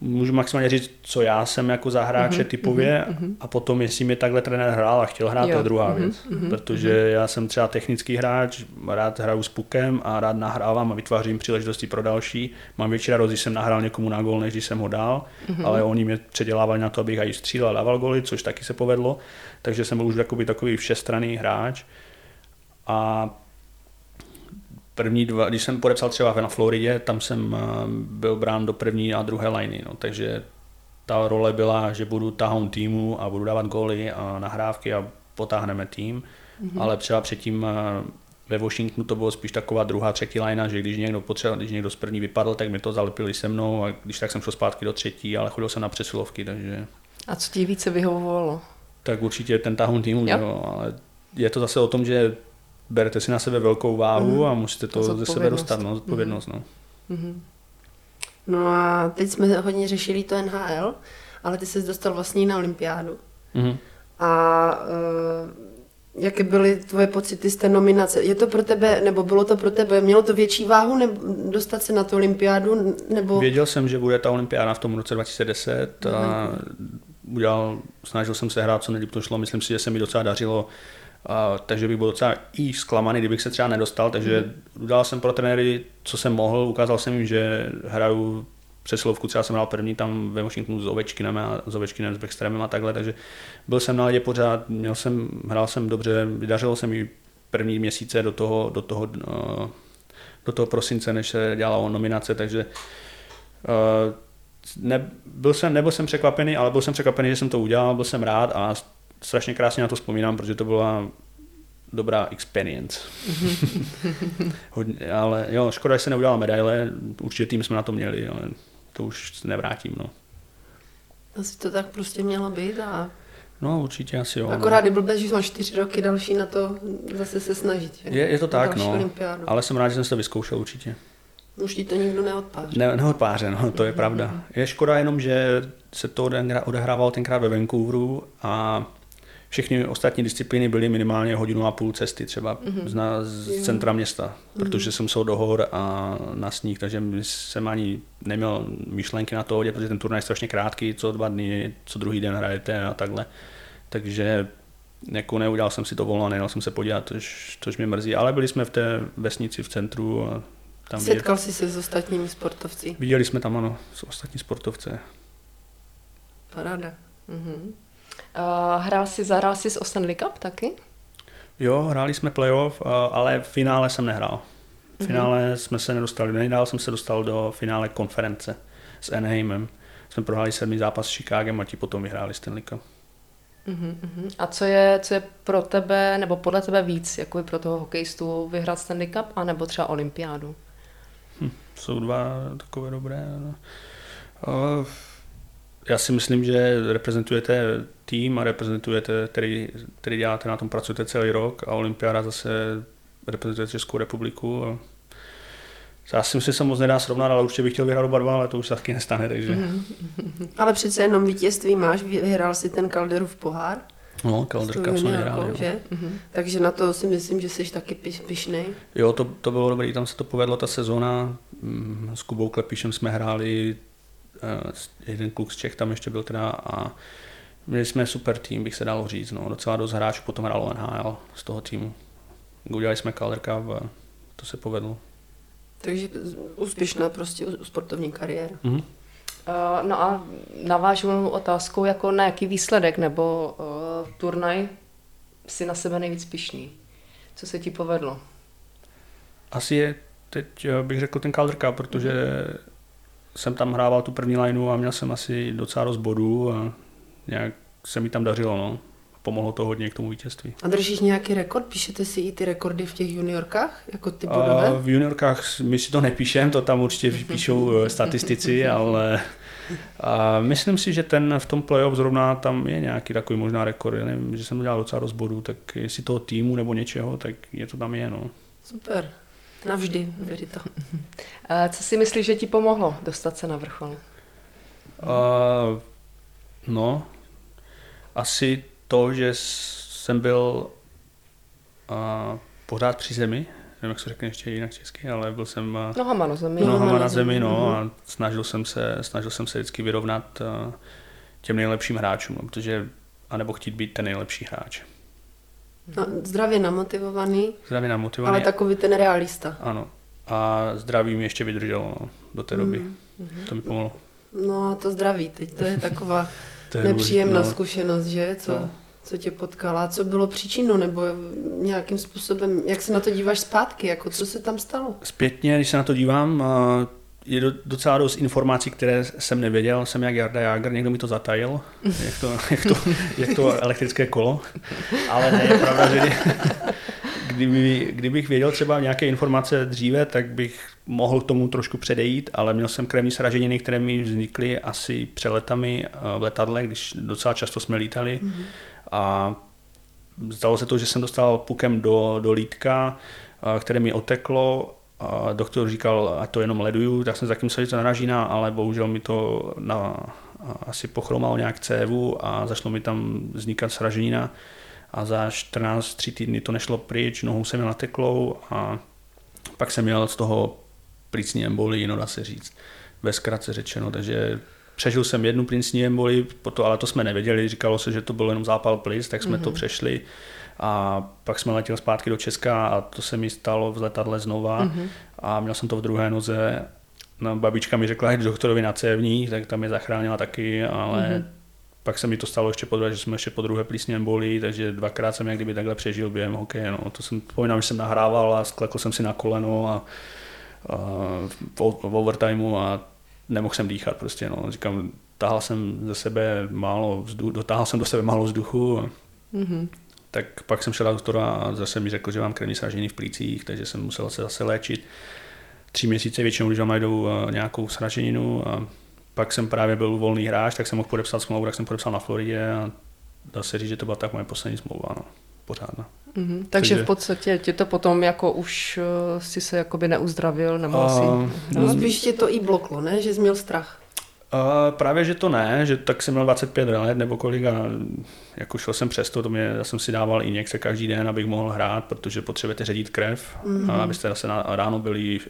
[SPEAKER 1] můžu maximálně říct, co já jsem jako za hráče uh-huh, typově uh-huh. a potom, jestli mi takhle trenér hrál a chtěl hrát, jo. to je druhá uh-huh, věc. Uh-huh, Protože uh-huh. já jsem třeba technický hráč, rád hraju s pukem a rád nahrávám a vytvářím příležitosti pro další. Mám větší radost, když jsem nahrál někomu na gol, než když jsem ho dal, uh-huh. ale oni mě předělávali na to, abych i střílel a dával goly, což taky se povedlo. Takže jsem byl už takový všestranný hráč. A první dva, když jsem podepsal třeba na Floridě, tam jsem eh, byl brán do první a druhé liney, no, takže ta role byla, že budu tahoun týmu a budu dávat góly a nahrávky a potáhneme tým, mm-hmm. ale třeba předtím eh, ve Washingtonu to bylo spíš taková druhá, třetí linea, že když někdo potřeboval, když někdo z první vypadl, tak mi to zalepili se mnou a když tak jsem šel zpátky do třetí, ale chodil jsem na přesilovky, takže...
[SPEAKER 3] A co ti více vyhovovalo?
[SPEAKER 1] Tak určitě ten tahoun týmu, jo. ale je to zase o tom, že berete si na sebe velkou váhu mm. a musíte to ze sebe dostat, no, zodpovědnost. No. Mm.
[SPEAKER 4] no a teď jsme hodně řešili to NHL, ale ty jsi dostal vlastně na olympiádu. Mm. A uh, jaké byly tvoje pocity z té nominace? Je to pro tebe, nebo bylo to pro tebe, mělo to větší váhu nebo dostat se na tu olympiádu? Nebo...
[SPEAKER 1] Věděl jsem, že bude ta olympiáda v tom roce 2010 a udělal, snažil jsem se hrát, co nejlíp to šlo, myslím si, že se mi docela dařilo takže bych byl docela i zklamaný, kdybych se třeba nedostal, takže mm. udělal jsem pro trenéry, co jsem mohl, ukázal jsem jim, že hraju přesilovku, třeba jsem hrál první tam ve Washingtonu s Ovečkinem a s Ovečkinem, s Backstremem a takhle, takže byl jsem na ledě pořád, měl jsem, hrál jsem dobře, vydařilo se mi první měsíce do toho, do toho, eh, do toho prosince, než se dělala o nominace, takže eh, ne, byl jsem, nebyl jsem překvapený, ale byl jsem překvapený, že jsem to udělal, byl jsem rád a strašně krásně na to vzpomínám, protože to byla dobrá experience. [LAUGHS] Hodně, ale jo, škoda, že se neudělala medaile, určitě tým jsme na to měli, ale to už se nevrátím. No.
[SPEAKER 4] Asi to tak prostě mělo být a
[SPEAKER 1] No určitě asi jo.
[SPEAKER 4] akorát
[SPEAKER 1] no.
[SPEAKER 4] je blbé, že máš čtyři roky další na to zase se snažit. Že?
[SPEAKER 1] Je, je to tak, no.
[SPEAKER 4] olympiádu.
[SPEAKER 1] Ale jsem rád, že jsem to vyzkoušel určitě.
[SPEAKER 4] Už ti to nikdo neodpáří.
[SPEAKER 1] Ne, neodpáře, no, to je pravda. Je škoda jenom, že se to odehrá- odehrávalo tenkrát ve Vancouveru a všechny ostatní disciplíny byly minimálně hodinu a půl cesty třeba mm-hmm. z centra města, protože jsem šel do hor a na sníh, takže jsem ani neměl myšlenky na to protože ten turnaj je strašně krátký, co dva dny, co druhý den hrajete a takhle. Takže jako neudělal jsem si to volno a nejel jsem se podívat, což, což mě mrzí, ale byli jsme v té vesnici v centru a tam vidět-
[SPEAKER 4] Setkal jsi se s ostatními sportovci.
[SPEAKER 1] Viděli jsme tam, ano, s ostatní sportovce.
[SPEAKER 4] Paráda.
[SPEAKER 3] Mhm. A hrál jsi, zahrál jsi s Stanley Cup taky?
[SPEAKER 1] Jo, hráli jsme playoff, a- ale v finále jsem nehrál. V finále jsme se nedostali, nejdál jsem se dostal do finále konference s Anaheimem. Jsme prohráli sedmý zápas s Chicagem a ti potom vyhráli Stanley Cup.
[SPEAKER 3] Mhm, mhm. A co je, co je pro tebe, nebo podle tebe víc, jako je pro toho hokejistu vyhrát Stanley Cup, anebo třeba olympiádu?
[SPEAKER 1] Jsou dva takové dobré. No. A Já si myslím, že reprezentujete tým a reprezentujete, který, který děláte na tom, pracujete celý rok a olympiáda zase reprezentuje Českou republiku. A já si myslím, že se moc nedá srovnat, ale určitě bych chtěl vyhrát oba dva, ale to už se taky nestane, takže... Mm-hmm.
[SPEAKER 4] Ale přece jenom vítězství máš, vyhrál si ten Calderův pohár.
[SPEAKER 1] No, Cup jsme vyhráli. jo.
[SPEAKER 4] že? Takže na to si myslím, že jsi taky piš, pišnej.
[SPEAKER 1] Jo, to, to bylo dobré, tam se to povedlo ta sezóna. Mm, S Kubou Klepišem jsme hráli, jeden kluk z Čech tam ještě byl teda a měli jsme super tým, bych se dalo říct. No. Docela dost hráčů potom hrálo NHL z toho týmu. Udělali jsme Calder Cup a to se povedlo.
[SPEAKER 4] Takže úspěšná prostě sportovní kariéra.
[SPEAKER 1] Mhm.
[SPEAKER 3] Uh, no a navážu otázkou, jako na jaký výsledek nebo uh, turnaj si na sebe nejvíc pišný? Co se ti povedlo?
[SPEAKER 1] Asi je teď eh, bych řekl ten Calder Cup, protože jsem tam hrával tu první lineu a měl jsem asi docela dost bodů a nějak se mi tam dařilo. No. Pomohlo to hodně k tomu vítězství.
[SPEAKER 4] A držíš nějaký rekord? Píšete si i ty rekordy v těch juniorkách? Jako ty
[SPEAKER 1] A
[SPEAKER 4] bodové?
[SPEAKER 1] v juniorkách my si to nepíšeme, to tam určitě [LAUGHS] píšou eh, statistici, ale [LAUGHS] a myslím si, že ten v tom playoff zrovna tam je nějaký takový možná rekord. Já nevím, že jsem udělal docela dost bodů, tak jestli toho týmu nebo něčeho, tak je to tam je. No.
[SPEAKER 4] Super. Navždy, věři to.
[SPEAKER 3] Uh, co si myslíš, že ti pomohlo dostat se na vrchol?
[SPEAKER 1] A, no, asi to, že jsem byl a, pořád při zemi, nevím, jak se řekne ještě jinak česky, ale byl jsem a,
[SPEAKER 3] Nohama na zemi.
[SPEAKER 1] nohama
[SPEAKER 4] Nohama
[SPEAKER 1] na zemi,
[SPEAKER 4] zemi,
[SPEAKER 1] no,
[SPEAKER 4] mhm.
[SPEAKER 1] a snažil jsem se, snažil jsem se vždycky vyrovnat a, těm nejlepším hráčům, no, protože, anebo chtít být ten nejlepší hráč.
[SPEAKER 4] No, zdravě namotivovaný,
[SPEAKER 1] Zdravě namotivovaný.
[SPEAKER 4] ale takový ten realista.
[SPEAKER 1] Ano. A zdraví mi ještě vydrželo no, do té doby. To mi pomohlo.
[SPEAKER 4] No a to zdraví teď, to je taková [LAUGHS]
[SPEAKER 1] To je
[SPEAKER 4] nepříjemná
[SPEAKER 1] no.
[SPEAKER 4] zkušenost, že? Co,
[SPEAKER 1] No.
[SPEAKER 4] co tě potkala? Co bylo příčinou? Nebo nějakým způsobem, jak se na to díváš zpátky? Jako, co se tam stalo?
[SPEAKER 1] Zpětně, když se na to dívám, je do- docela dost informací, které jsem nevěděl. Jsem jak Jarda Jágr, někdo mi to zatajil, jak to, [LAUGHS] jak to, jak to elektrické kolo. Ale ne, je pravda, že kdy- [LAUGHS] kdyby, kdybych věděl třeba nějaké informace dříve, tak bych mohl k tomu trošku předejít, ale měl jsem krevní sraženiny, které mi vznikly asi přeletami eh, v letadle, když docela často jsme lítali. A Stalo se to, že jsem dostal pukem do, do lítka, a, které mi oteklo. A doktor říkal, ať to jenom leduju, tak jsem zatím se to naražína, ale bohužel mi to na, a, asi pochromalo nějak cévu a začalo mi tam vznikat sraženina. A za 14 3 týdny to nešlo pryč, nohou jsem měl nateklou a pak jsem měl z toho plicní embolii, no dá se říct, ve zkratce řečeno, takže přežil jsem jednu plicní embolii, potom, ale to jsme nevěděli, říkalo se, že to byl jenom zápal plic, tak jsme mm-hmm. to přešli a pak jsme letěli zpátky do Česka a to se mi stalo v letadle znova mm-hmm. a měl jsem to v druhé noze. No, babička mi řekla, k doktorovi na cévní, tak tam je zachránila taky, ale mm-hmm. pak se mi to stalo ještě po druhé, že jsme ještě po druhé plísně bolí, takže dvakrát jsem jak kdyby takhle přežil během hokeje. No. To jsem, vzpomínám, že jsem nahrával a sklekl jsem si na koleno a, a v, v overtimeu a nemohl jsem dýchat prostě. No. Říkám, tahal jsem ze sebe málo vzduchu, dotáhl jsem do sebe málo vzduchu. A,
[SPEAKER 3] Mm-hmm.
[SPEAKER 1] Tak pak jsem šel do doktora a zase mi řekl, že mám krevní sraženiny v plících, takže jsem musel se zase léčit. Tři měsíce většinou, když vám najdou eh, nějakou sraženinu a pak jsem právě byl volný hráč, tak jsem mohl podepsat smlouvu, tak jsem podepsal na Floridě a dá se říct, že to byla tak moje poslední smlouva, no, pořádná.
[SPEAKER 3] Mm-hmm. Takže v podstatě tě to potom jako už uh, si se jakoby neuzdravil, nemohl
[SPEAKER 4] uh, si... No, spíš tě to i bloklo, ne? Že jsi měl strach.
[SPEAKER 1] Uh, právě, že to ne, že tak jsem měl 25 let nebo kolik a jako šel jsem přesto, to mě, já jsem si dával injekce každý den, abych mohl hrát, protože potřebujete ředit krev, mm-hmm. a abyste zase na, ráno byli uh,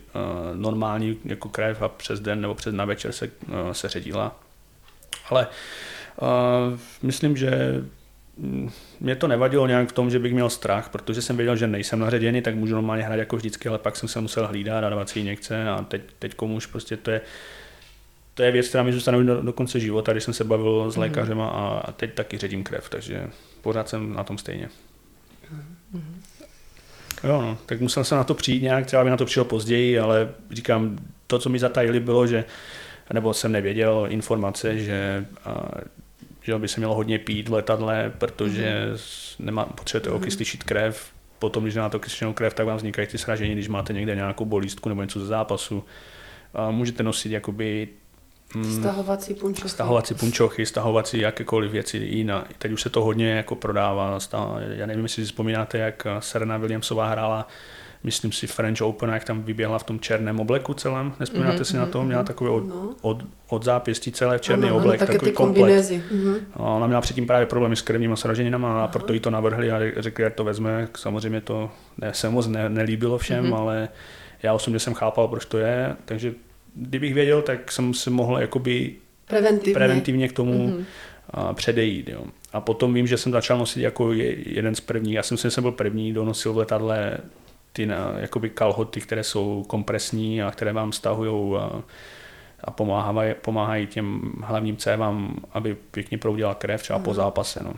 [SPEAKER 1] normální jako krev a přes den nebo přes na večer se, uh, se ředila. Ale uh, myslím, že mě to nevadilo nějak v tom, že bych měl strach, protože jsem věděl, že nejsem naředěný, tak můžu normálně hrát jako vždycky, ale pak jsem se musel hlídat a dávat si injekce a teď, teď komu už prostě to je, to je věc, která mi zůstane do, do konce života, když jsem se bavil s mhm. lékařem a, a teď taky ředím krev, takže pořád jsem na tom stejně. Mm-hmm. Jo, no, tak musel jsem na to přijít nějak, třeba by na to přišel později, ale říkám, to, co mi zatajili, bylo, že, nebo jsem nevěděl informace, že že by se mělo hodně pít v letadle, protože mm-hmm. nemá, potřebujete mm-hmm. okysličit krev, potom, když máte okysličenou krev, tak vám vznikají ty sražení, když máte někde nějakou bolístku nebo něco ze zápasu. A můžete nosit jakoby
[SPEAKER 4] stahovací punčochy.
[SPEAKER 1] Stahovací punčochy, stahovací jakékoliv věci jiná. Teď už se to hodně jako prodává. Já nevím, jestli si vzpomínáte, jak Serena Williamsová hrála myslím si French Open, jak tam vyběhla v tom černém obleku celém. Nespomínáte mm-hmm, si na to? Mhm, měla takový od, no. od, od zápěstí celé černý ano, oblek, ano, takový ty komplet. Mm-hmm. Ona měla předtím právě problémy s krevními sraženinami a proto jí to navrhli a řekli, jak to vezme. Samozřejmě to ne, se moc ne, nelíbilo všem, mm-hmm. ale já osobně jsem chápal, proč to je, takže kdybych věděl, tak jsem se mohl jakoby
[SPEAKER 4] preventivně,
[SPEAKER 1] preventivně k tomu mm-hmm. a předejít. Jo. A potom vím, že jsem začal nosit jako jeden z prvních, já jsem si, jsem byl první, kdo nosil v letadle ty na, jakoby kalhoty, které jsou kompresní a které vám stahují a, a pomáhají, pomáhají těm hlavním cévám, aby pěkně proudila krev třeba mm. po mhm. zápase. No.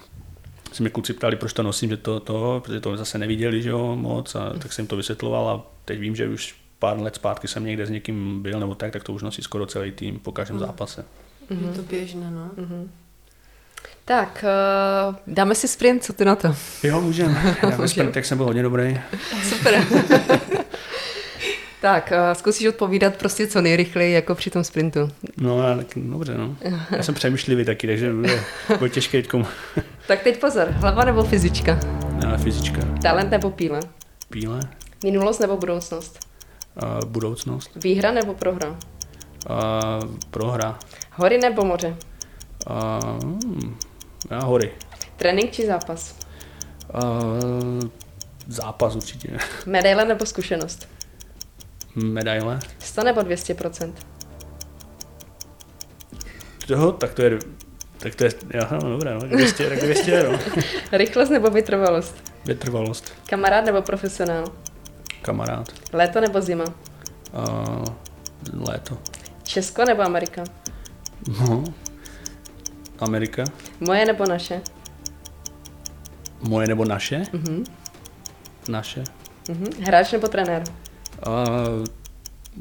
[SPEAKER 1] Se mi kluci ptali, proč to nosím, že to, to protože to zase neviděli že jo, moc, a tak jsem to vysvětloval a teď vím, že už pár let zpátky jsem někde s někým byl nebo tak, tak to už nosí skoro celý tým po každém mm. zápase.
[SPEAKER 4] Mm-hmm. Je to běžné, no. Mm-hmm.
[SPEAKER 3] Tak, uh, dáme si sprint, co ty na to?
[SPEAKER 1] Jo, můžeme. Dáme sprint, jak jsem byl hodně dobrý.
[SPEAKER 3] Super. [LAUGHS] tak, uh, zkusíš odpovídat prostě co nejrychleji, jako při tom sprintu.
[SPEAKER 1] No, tak, dobře, no. Já jsem přemýšlivý taky, takže bude, těžké jít komu. [LAUGHS]
[SPEAKER 3] tak teď pozor, hlava nebo fyzička?
[SPEAKER 1] No, fyzička.
[SPEAKER 3] Talent nebo píle?
[SPEAKER 1] Píle.
[SPEAKER 3] Minulost nebo budoucnost?
[SPEAKER 1] Uh, budoucnost.
[SPEAKER 3] Výhra nebo prohra? Uh,
[SPEAKER 1] prohra.
[SPEAKER 3] Hory nebo moře?
[SPEAKER 1] Uh, já hory.
[SPEAKER 3] Trénink či zápas?
[SPEAKER 1] Uh, zápas určitě. [LAUGHS]
[SPEAKER 3] Medaile nebo zkušenost?
[SPEAKER 1] Medaile.
[SPEAKER 3] 100 nebo 200%
[SPEAKER 1] Toho, tak to je, tak to je, aha, no dobré, no, 200, tak 200, no. [LAUGHS]
[SPEAKER 3] Rychlost nebo vytrvalost?
[SPEAKER 1] Vytrvalost.
[SPEAKER 3] Kamarád nebo profesionál?
[SPEAKER 1] Kamarád.
[SPEAKER 3] Léto nebo zima?
[SPEAKER 1] Uh, léto.
[SPEAKER 3] Česko nebo Amerika?
[SPEAKER 1] No, Amerika.
[SPEAKER 3] Moje nebo naše?
[SPEAKER 1] Moje nebo naše? Mhm. Naše.
[SPEAKER 3] Mhm. Hráč nebo trenér?
[SPEAKER 1] Uh,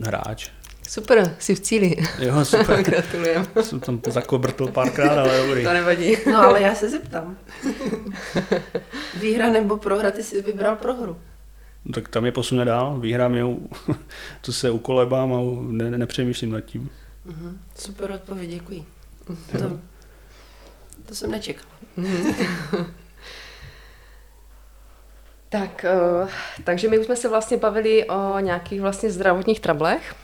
[SPEAKER 1] hráč.
[SPEAKER 3] Super, jsi v cíli.
[SPEAKER 1] Jo, super. [LAUGHS]
[SPEAKER 3] Gratulujem.
[SPEAKER 1] Jsem tam zakobrtl párkrát, ale dobrý.
[SPEAKER 3] To nevadí.
[SPEAKER 4] No ale já se zeptám. [LAUGHS] Výhra nebo prohra, ty jsi vybral prohru.
[SPEAKER 1] No, tak tam je posune dál, výhrám je, [LAUGHS] to se ukolebám a ne, nepřemýšlím nad tím.
[SPEAKER 4] Uh-huh. Super odpověď, děkuji. To, to jsem nečekal. [LAUGHS]
[SPEAKER 3] tak, uh, takže my už jsme se vlastně bavili o nějakých vlastně zdravotních trablech.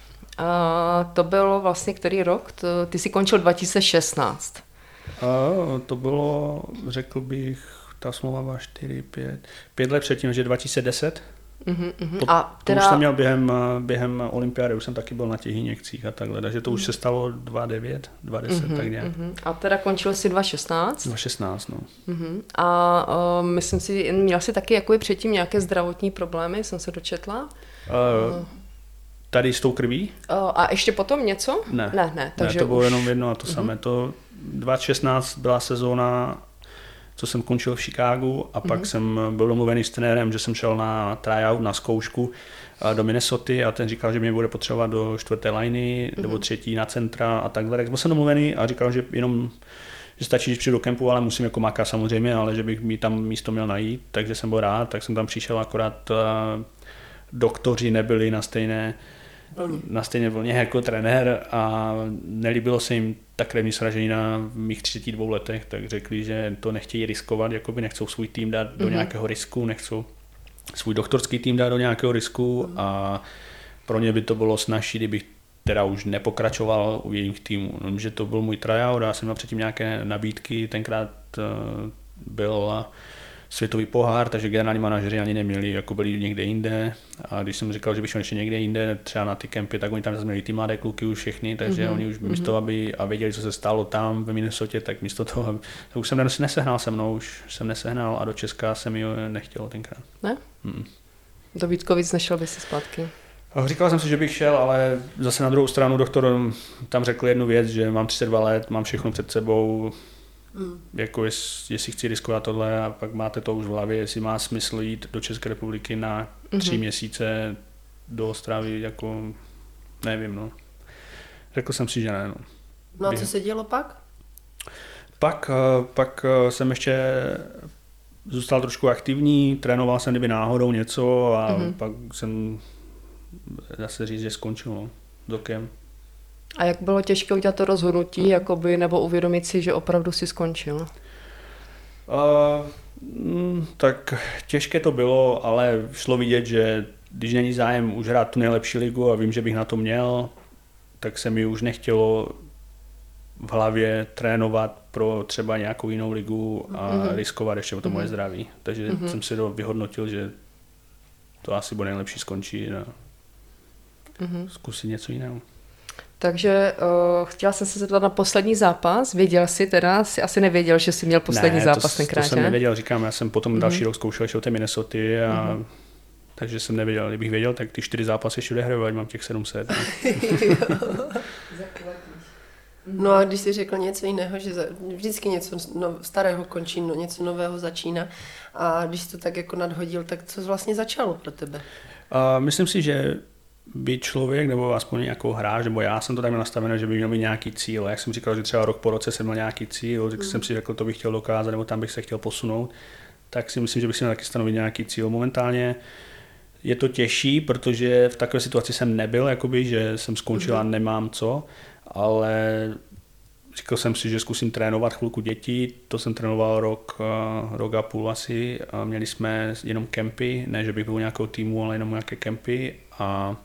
[SPEAKER 3] Uh, to bylo vlastně který rok? To, ty jsi končil 2016.
[SPEAKER 1] Uh, to bylo, řekl bych, ta smlouva byla 4, 5, 5 let předtím, že 2010.
[SPEAKER 3] Uh-huh, uh-huh.
[SPEAKER 1] A teda... To už jsem měl během, během olympiády, už jsem taky byl na těch injekcích a takhle, takže to už se stalo 2,9, 2,10, uh-huh, tak nějak. Uh-huh.
[SPEAKER 3] A teda končil si 2,16?
[SPEAKER 1] 2,16, no.
[SPEAKER 3] Uh-huh. A uh, myslím si, měl jsi taky jako předtím nějaké zdravotní problémy, jsem se dočetla? Uh,
[SPEAKER 1] uh. Tady s tou krví?
[SPEAKER 3] Uh, a ještě potom něco?
[SPEAKER 1] Ne,
[SPEAKER 3] ne, ne,
[SPEAKER 1] takže ne to bylo už... jenom jedno a to uh-huh. samé. To 2016 byla sezóna co jsem končil v Chicagu a pak mm-hmm. jsem byl domluvený s trenérem, že jsem šel na tryout, na zkoušku do Minnesota a ten říkal, že mě bude potřebovat do čtvrté liney mm-hmm. nebo třetí na centra a takhle. Tak byl jsem domluvený a říkal, že jenom že stačí, že přijdu do kempu, ale musím jako makat samozřejmě, ale že bych mi tam místo měl najít, takže jsem byl rád, tak jsem tam přišel akorát uh, doktoři nebyli na stejné na stejné vlně jako trenér a nelíbilo se jim ta krevní sražení na mých 32 letech, tak řekli, že to nechtějí riskovat, jakoby nechcou svůj tým dát do mm-hmm. nějakého risku, nechcou svůj doktorský tým dát do nějakého risku mm-hmm. a pro ně by to bylo snažší, kdybych teda už nepokračoval u jejich týmů. No, že to byl můj tryout, já jsem měl předtím nějaké nabídky, tenkrát uh, byl světový pohár, takže generální manažeři ani neměli, jako byli někde jinde. A když jsem říkal, že bych šel ještě někde jinde, třeba na ty kempy, tak oni tam měli ty mladé kluky už všechny, takže mm-hmm. oni už místo, toho, aby a věděli, co se stalo tam ve Minnesota, tak místo toho, to už jsem nesehnal se mnou, už jsem nesehnal a do Česka jsem ji nechtěl tenkrát.
[SPEAKER 3] Ne? Mm. Do Vítkovic nešel by si zpátky?
[SPEAKER 1] Říkal jsem si, že bych šel, ale zase na druhou stranu doktor tam řekl jednu věc, že mám 32 let, mám všechno před sebou, mm. jako jest, jestli chci riskovat tohle a pak máte to už v hlavě, jestli má smysl jít do České republiky na tři mm-hmm. měsíce do Ostravy, jako nevím, no. Řekl jsem si, že ne, no.
[SPEAKER 4] No a co se dělo pak?
[SPEAKER 1] Pak, eh, pak eh, jsem ještě zůstal trošku aktivní, trénoval jsem kdyby náhodou něco a mm-hmm. pak jsem zase říct, že skončil no, dokem.
[SPEAKER 3] A jak bylo těžké udělat to rozhodnutí, jakoby, nebo uvědomit si, že opravdu si skončil?
[SPEAKER 1] Uh, tak těžké to bylo, ale šlo vidět, že když není zájem už hrát tu nejlepší ligu a vím, že bych na to měl, tak se mi už nechtělo v hlavě trénovat pro třeba nějakou jinou ligu a mm-hmm. riskovat ještě o to mm-hmm. moje zdraví. Takže mm-hmm. jsem si to vyhodnotil, že to asi bude nejlepší skončit a mm-hmm. zkusit něco jiného.
[SPEAKER 3] Takže uh, chtěla jsem se zeptat na poslední zápas. Věděl jsi teda, jsi asi nevěděl, že jsi měl poslední
[SPEAKER 1] ne,
[SPEAKER 3] zápas
[SPEAKER 1] to,
[SPEAKER 3] tenkrát,
[SPEAKER 1] to jsem nevěděl, říkám, já jsem potom mm-hmm. další rok zkoušel ještě o té Minnesota a mm-hmm. takže jsem nevěděl, kdybych věděl, tak ty čtyři zápasy ještě odehraju, ať mám těch 700. [LAUGHS]
[SPEAKER 4] no a když jsi řekl něco jiného, že vždycky něco no, starého končí, no, něco nového začíná a když to tak jako nadhodil, tak co vlastně začalo pro tebe?
[SPEAKER 1] Uh, myslím si, že by člověk, nebo aspoň nějakou hráč, nebo já jsem to tak měl nastavené, že by měl mít nějaký cíl. Jak jsem říkal, že třeba rok po roce jsem měl nějaký cíl, tak mm. jsem si řekl, to bych chtěl dokázat, nebo tam bych se chtěl posunout, tak si myslím, že bych si měl taky stanovit nějaký cíl. Momentálně je to těžší, protože v takové situaci jsem nebyl, jakoby, že jsem skončil a mhm. nemám co, ale říkal jsem si, že zkusím trénovat chvilku dětí, to jsem trénoval rok, eh, rok a půl asi a měli jsme jenom kempy, ne, že bych byl nějakou týmu, ale jenom nějaké kempy a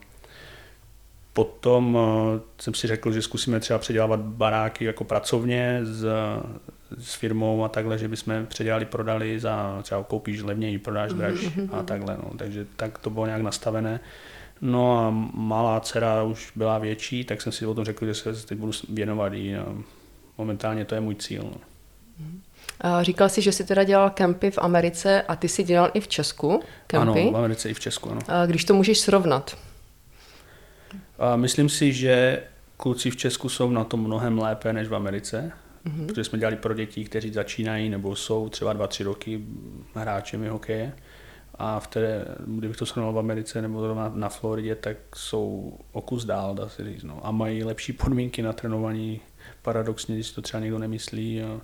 [SPEAKER 1] Potom uh, jsem si řekl, že zkusíme třeba předělávat baráky jako pracovně s, s firmou a takhle, že bychom předělali, prodali za třeba koupíš levněji, prodáš draž mm-hmm. a takhle. No. Takže tak to bylo nějak nastavené. No a malá dcera už byla větší, tak jsem si o tom řekl, že se teď budu věnovat jí. A momentálně to je můj cíl. No.
[SPEAKER 3] Říkal jsi, že jsi teda dělal kempy v Americe a ty jsi dělal i v Česku
[SPEAKER 1] kempy? Ano, v Americe i v Česku, ano.
[SPEAKER 3] Když to můžeš srovnat,
[SPEAKER 1] a myslím si, že kluci v Česku jsou na tom mnohem lépe než v Americe, mm-hmm. protože jsme dělali pro děti, kteří začínají nebo jsou třeba 2-3 roky hráčemi hokeje. A v té, kdybych to srovnal v Americe nebo na, na Floridě, tak jsou o kus dál, dá se říct. No. A mají lepší podmínky na trénování, paradoxně, když to třeba někdo nemyslí. A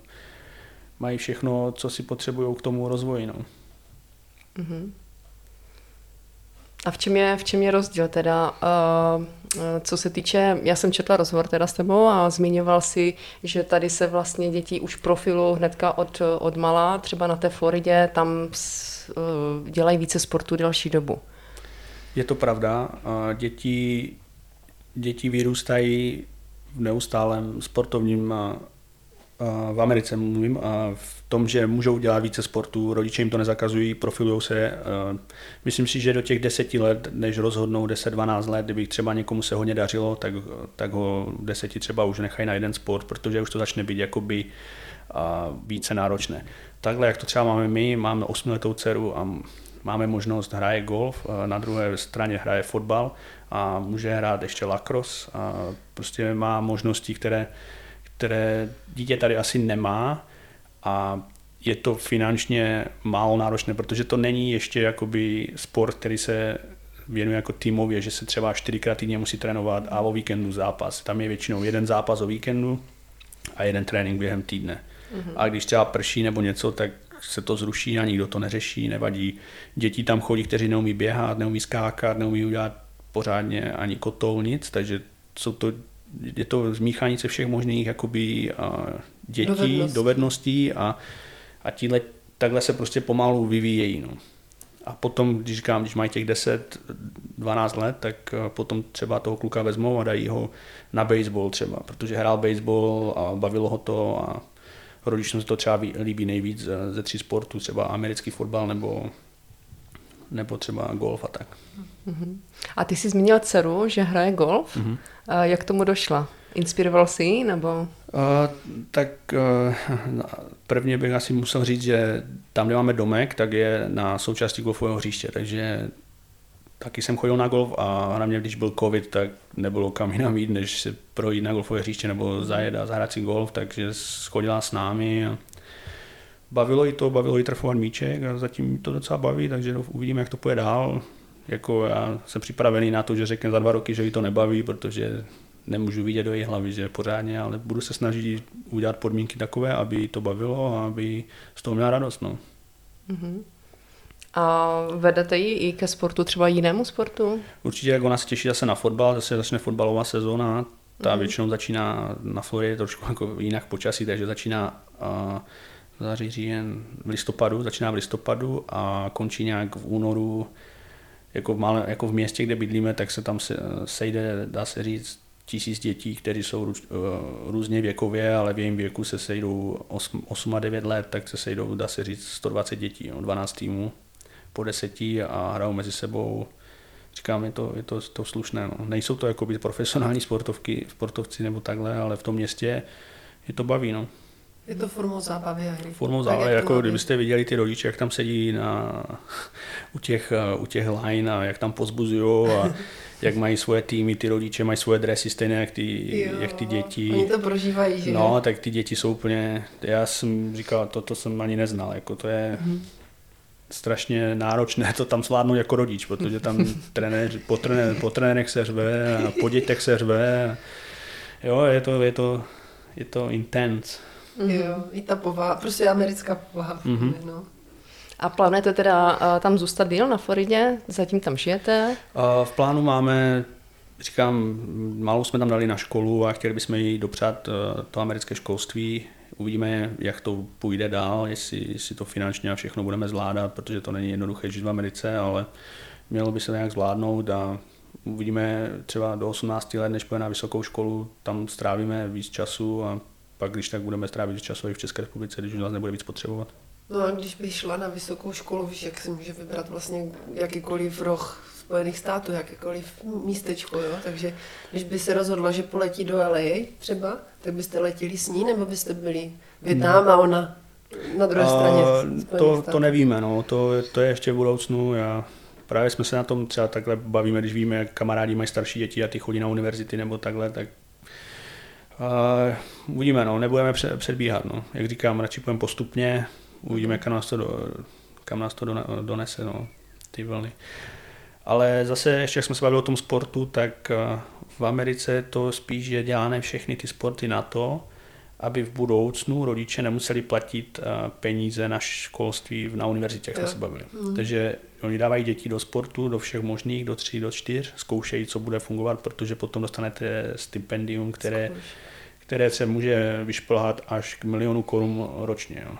[SPEAKER 1] mají všechno, co si potřebují k tomu rozvoji. No. Mm-hmm.
[SPEAKER 3] A v čem je, v čem je rozdíl teda, uh, co se týče, já jsem četla rozhovor teda s tebou a zmiňoval si, že tady se vlastně děti už profilu hnedka od, od malá, třeba na té Floridě, tam uh, dělají více sportu delší dobu.
[SPEAKER 1] Je to pravda. Děti, děti vyrůstají v neustálém sportovním v Americe mluvím, v tom, že můžou dělat více sportů, rodiče jim to nezakazují, profilují se. Myslím si, že do těch deseti let, než rozhodnou 10-12 let, kdyby třeba někomu se hodně dařilo, tak, tak ho deseti třeba už nechají na jeden sport, protože už to začne být jakoby více náročné. Takhle, jak to třeba máme my, máme osmiletou dceru a máme možnost hraje golf, na druhé straně hraje fotbal a může hrát ještě lacrosse a prostě má možnosti, které které dítě tady asi nemá a je to finančně málo náročné, protože to není ještě jakoby sport, který se věnuje jako týmově, že se třeba čtyřikrát týdně musí trénovat a o víkendu zápas. Tam je většinou jeden zápas o víkendu a jeden trénink během týdne. Mm-hmm. A když třeba prší nebo něco, tak se to zruší a nikdo to neřeší, nevadí. Děti tam chodí, kteří neumí běhat, neumí skákat, neumí udělat pořádně ani kotou, nic, takže jsou to, je to zmíchání se všech možných jakoby, a dětí, dovedností, dovedností a, a tíhle, takhle se prostě pomalu vyvíjejí. No. A potom, když říkám, když mají těch 10, 12 let, tak potom třeba toho kluka vezmou a dají ho na baseball třeba, protože hrál baseball a bavilo ho to a rodičům se to třeba líbí nejvíc ze tří sportů, třeba americký fotbal nebo, nebo třeba golf a tak.
[SPEAKER 3] Uh-huh. A ty jsi zmínil dceru, že hraje golf. A jak tomu došla? Inspiroval jsi ji, nebo? Uh,
[SPEAKER 1] tak uh, prvně bych asi musel říct, že tam, kde máme domek, tak je na součástí golfového hřiště, takže taky jsem chodil na golf a hlavně když byl covid, tak nebylo kam jinam jít, než se projít na golfové hřiště nebo zajet a zahrát si golf, takže schodila s námi a bavilo jí to, bavilo jí trefovat míček a zatím to docela baví, takže uvidíme, jak to půjde dál. Jako já jsem připravený na to, že řekne za dva roky, že jí to nebaví, protože nemůžu vidět do její hlavy, že pořádně, ale budu se snažit udělat podmínky takové, aby to bavilo a aby z toho měla radost. No. Mm-hmm.
[SPEAKER 3] A vedete ji i ke sportu, třeba jinému sportu?
[SPEAKER 1] Určitě, jak ona se těší zase na fotbal, zase začne fotbalová sezóna, ta mm. většinou začíná na Floridě trošku jako jinak počasí, takže začíná uh, září, říjen, v listopadu, začíná v listopadu a končí nějak v únoru, jako v, malé, jako v městě, kde bydlíme, tak se tam se, sejde, dá se říct, tisíc dětí, které jsou růz, uh, různě věkově, ale v jejím věku se sejdou 8, 8 a 9 let, tak se sejdou, dá se říct, 120 dětí, no, 12 týmů po deseti a hrajou mezi sebou. Říkám, je to, je to, to slušné. No. Nejsou to jako profesionální sportovky, sportovci nebo takhle, ale v tom městě je to baví. No.
[SPEAKER 4] Je to formou zábavy a hry.
[SPEAKER 1] Formou zábavy, jako kdybyste viděli ty rodiče, jak tam sedí na, u, těch, u těch line a jak tam pozbuzují a [LAUGHS] jak mají svoje týmy, ty rodiče mají svoje dresy stejné jak ty, jo, jak ty děti.
[SPEAKER 4] Oni to prožívají, že?
[SPEAKER 1] No, tak ty děti jsou úplně, já jsem říkal, toto jsem ani neznal, jako to je, mm-hmm strašně náročné to tam zvládnout jako rodič, protože tam [LAUGHS] trenér, po, trenér, po trenérech se řve a po dětech se řve. A, jo, je to, je to, je to intense.
[SPEAKER 4] Jo, i ta povaha, prostě americká povaha. Mm-hmm. No.
[SPEAKER 3] A plánujete teda uh, tam zůstat díl na Floridě? Zatím tam žijete?
[SPEAKER 1] Uh, v plánu máme, říkám, malou jsme tam dali na školu a chtěli bychom jí dopřát uh, to americké školství. Uvidíme, jak to půjde dál, jestli, jestli to finančně a všechno budeme zvládat, protože to není jednoduché žít v Americe, ale mělo by se nějak zvládnout a uvidíme třeba do 18 let, než půjde na vysokou školu, tam strávíme víc času a pak když tak budeme strávit i v České republice, když nás nebude víc potřebovat.
[SPEAKER 4] No a když by šla na vysokou školu, víš, jak se může vybrat vlastně jakýkoliv roh Spojených států, jakékoliv místečko, jo? takže když by se rozhodla, že poletí do LA třeba, tak byste letěli s ní, nebo byste byli Větnam a ona na druhé straně?
[SPEAKER 1] To, to nevíme, no. to, to je ještě v budoucnu. Já, právě jsme se na tom třeba takhle bavíme, když víme, jak kamarádi mají starší děti a ty chodí na univerzity nebo takhle, tak uh, uvidíme, no, nebudeme předbíhat. No. Jak říkám, radši půjdeme postupně, uvidíme, kam nás to, do, kam nás to donese, no, ty vlny. Ale zase, ještě jak jsme se bavili o tom sportu, tak eh, v Americe to spíš je dělané všechny ty sporty na to, aby v budoucnu rodiče nemuseli platit eh, peníze na školství na univerzitě, jak jsme se bavili. Mm. Takže oni dávají děti do sportu, do všech možných, do tří, do čtyř, zkoušejí, co bude fungovat, protože potom dostanete stipendium, které, které se může vyšplhat až k milionu korun ročně. Jo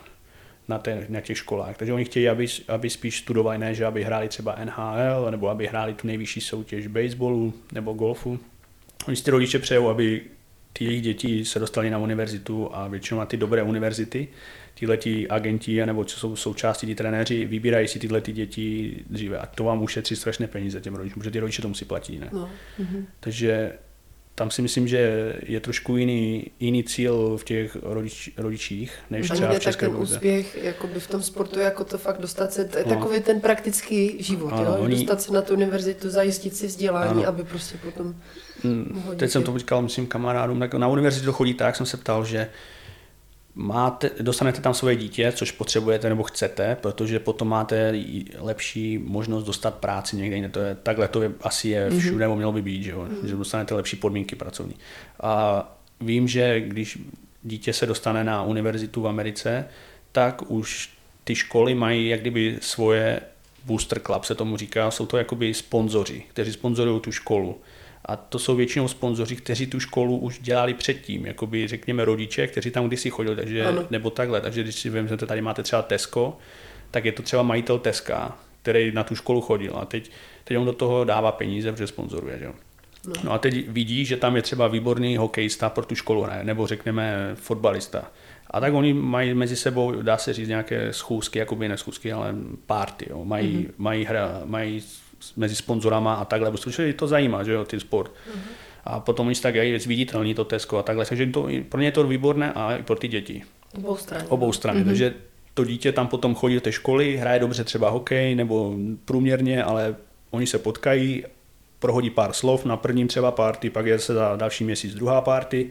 [SPEAKER 1] na, té, na těch školách. Takže oni chtějí, aby, aby spíš studovali, ne, že aby hráli třeba NHL, nebo aby hráli tu nejvyšší soutěž baseballu nebo golfu. Oni si ty rodiče přejou, aby ty jejich děti se dostali na univerzitu a většinou na ty dobré univerzity. Tyhle ti agenti, nebo co jsou součástí, ti trenéři, vybírají si tyhle ty děti dříve. A to vám ušetří strašné peníze těm rodičům, protože ty rodiče to musí platit. Ne? No. Mm-hmm. Takže tam si myslím, že je trošku jiný, jiný cíl v těch rodič, rodičích, než třeba v České
[SPEAKER 4] ten úspěch jakoby v tom sportu, jako to fakt dostat se, je no. takový ten praktický život, ano, jo? Oni... dostat se na tu univerzitu, zajistit si vzdělání, ano. aby prostě potom
[SPEAKER 1] hmm, Teď jsem to říkal, myslím, kamarádům, tak na univerzitu to chodí tak, jsem se ptal, že máte, dostanete tam svoje dítě, což potřebujete nebo chcete, protože potom máte lepší možnost dostat práci někde jinde. To je, takhle to je, asi je mhm. všude, nebo mělo by být, že, jo? Mm-hmm. že dostanete lepší podmínky pracovní. A vím, že když dítě se dostane na univerzitu v Americe, tak už ty školy mají jak kdyby svoje Booster Club se tomu říká, jsou to jakoby sponzoři, kteří sponzorují tu školu. A to jsou většinou sponzoři, kteří tu školu už dělali předtím, jakoby řekněme rodiče, kteří tam kdysi chodili, takže, ano. nebo takhle. Takže když si vezmete, tady máte třeba Tesco, tak je to třeba majitel Teska, který na tu školu chodil a teď, teď on do toho dává peníze, protože sponzoruje. Že? No. no a teď vidí, že tam je třeba výborný hokejista pro tu školu hraje, nebo řekněme fotbalista. A tak oni mají mezi sebou, dá se říct, nějaké schůzky, jakoby ne schůzky, ale párty. Jo. Mají, mm-hmm. mají, hra, mají mezi sponzorama a takhle, protože to zajímá, že jo, ten sport. Mm-hmm. A potom oni tak je zviditelný to Tesco a takhle, takže to, pro ně je to výborné a i pro ty děti.
[SPEAKER 4] Obou strany.
[SPEAKER 1] Obou strany, mm-hmm. takže to dítě tam potom chodí do té školy, hraje dobře třeba hokej nebo průměrně, ale oni se potkají, prohodí pár slov na prvním třeba party, pak je se za další měsíc druhá party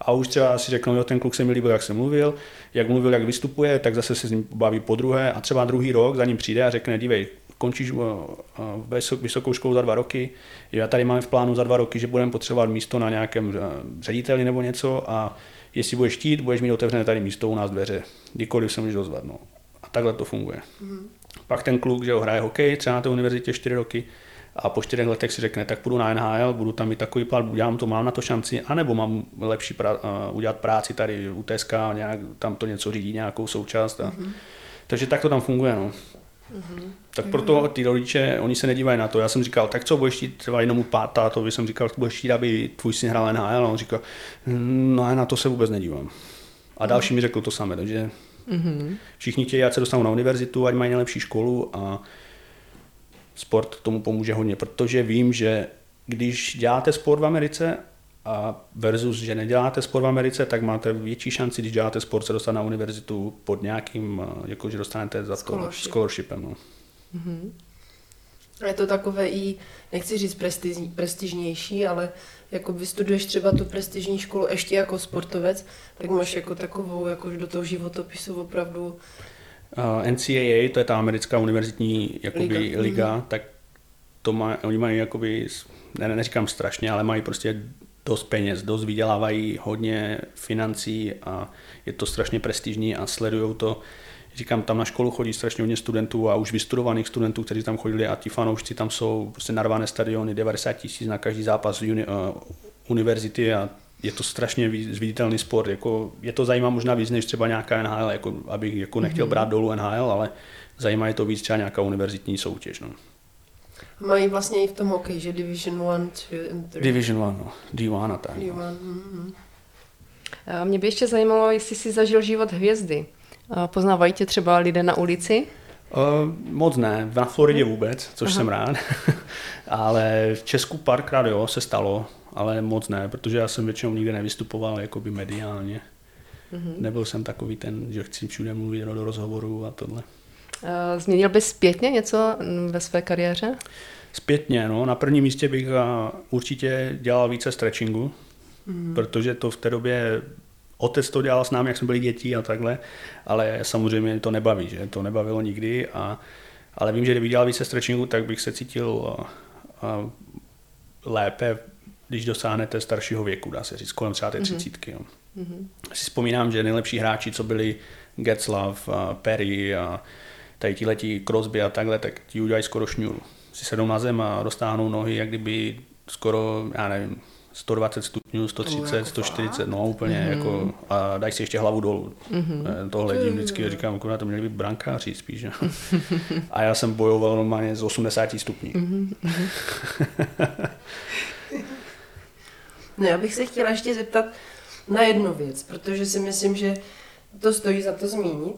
[SPEAKER 1] a už třeba si řeknou, jo, ten kluk se mi líbil, jak jsem mluvil, jak mluvil, jak vystupuje, tak zase se s ním baví po druhé a třeba druhý rok za ním přijde a řekne, dívej, končíš eh, vysokou školu za dva roky, já tady mám v plánu za dva roky, že budeme potřebovat místo na nějakém eh, řediteli nebo něco a jestli budeš chtít, budeš mít otevřené tady místo u nás dveře, kdykoliv se můžeš dozvat. No. A takhle to funguje. Mm. Pak ten kluk, že ho hraje hokej, třeba na té univerzitě 4 roky, a po čtyřech letech si řekne, tak půjdu na NHL, budu tam mít takový plat, udělám to, mám na to šanci, anebo mám lepší pra, uh, udělat práci tady u TSK, nějak, tam to něco řídí, nějakou součást. A, mm-hmm. Takže tak to tam funguje. No. Mm-hmm. Tak proto ty rodiče, oni se nedívají na to. Já jsem říkal, tak co budeš chtít, třeba jenom pátá, to jsem říkal, budeš chtít, aby tvůj syn hrál NHL, a on říkal, no na to se vůbec nedívám. A další mi řekl to samé, takže mm-hmm. všichni chtějí, ať se dostanou na univerzitu, ať mají nejlepší školu a sport tomu pomůže hodně, protože vím, že když děláte sport v Americe a versus, že neděláte sport v Americe, tak máte větší šanci, když děláte sport, se dostat na univerzitu pod nějakým, jako že dostanete za to Scholarship. scholarshipem. No. Mm-hmm.
[SPEAKER 4] Je to takové i, nechci říct prestižní, prestižnější, ale jako vystuduješ třeba tu prestižní školu ještě jako sportovec, tak máš jako takovou, jako do toho životopisu opravdu
[SPEAKER 1] Uh, NCAA, to je ta americká univerzitní jakoby, liga, liga mm-hmm. tak to má, oni mají jakoby, ne, neříkám strašně, ale mají prostě dost peněz, dost vydělávají hodně financí a je to strašně prestižní a sledují to. Říkám, tam na školu chodí strašně hodně studentů a už vystudovaných studentů, kteří tam chodili a ti fanoušci tam jsou prostě narvané stadiony, 90 tisíc na každý zápas uni, uh, univerzity a je to strašně viditelný sport. Jako, je to zajímá možná víc než třeba nějaká NHL, jako, abych jako nechtěl mm-hmm. brát dolů NHL, ale zajímá je to víc třeba nějaká univerzitní soutěž. No.
[SPEAKER 4] Mají vlastně i v tom hokej, že Division 1, 2 and 3.
[SPEAKER 1] Division 1, no. D1 a tak.
[SPEAKER 4] D1, mm-hmm.
[SPEAKER 3] Mě by ještě zajímalo, jestli jsi zažil život hvězdy. Poznávají tě třeba lidé na ulici?
[SPEAKER 1] Uh, moc ne, na Floridě vůbec, což Aha. jsem rád. [LAUGHS] ale v Česku párkrát jo, se stalo, ale moc ne, protože já jsem většinou nikde nevystupoval jakoby mediálně. Mm-hmm. Nebyl jsem takový ten, že chci všude mluvit do rozhovoru a tohle.
[SPEAKER 3] Uh, změnil bys zpětně něco ve své kariéře?
[SPEAKER 1] Zpětně, no. Na prvním místě bych určitě dělal více stretchingu, mm. protože to v té době otec to dělal s námi, jak jsme byli děti a takhle, ale samozřejmě to nebaví, že to nebavilo nikdy, a, ale vím, že kdybych dělal více stretchingu, tak bych se cítil a, a lépe když dosáhnete staršího věku, dá se říct, kolem třeba té mhm. třicítky. Mm-hmm. Si vzpomínám, že nejlepší hráči, co byli Getzlav, a Perry a tady ti letí Crosby a takhle, tak ti udělají skoro šňůru. Si sedou na zem a roztáhnou nohy, jak kdyby skoro, já nevím, 120 stupňů, 130, jako 140, no úplně mm-hmm. jako a dají si ještě hlavu dolů. Mm-hmm. Tohle hledím vždycky říkám, akorát to měli být brankáři spíš. No. [LAUGHS] a já jsem bojoval normálně z 80 stupňů. Mm-hmm.
[SPEAKER 4] No já bych se chtěla ještě zeptat na jednu věc, protože si myslím, že to stojí za to zmínit,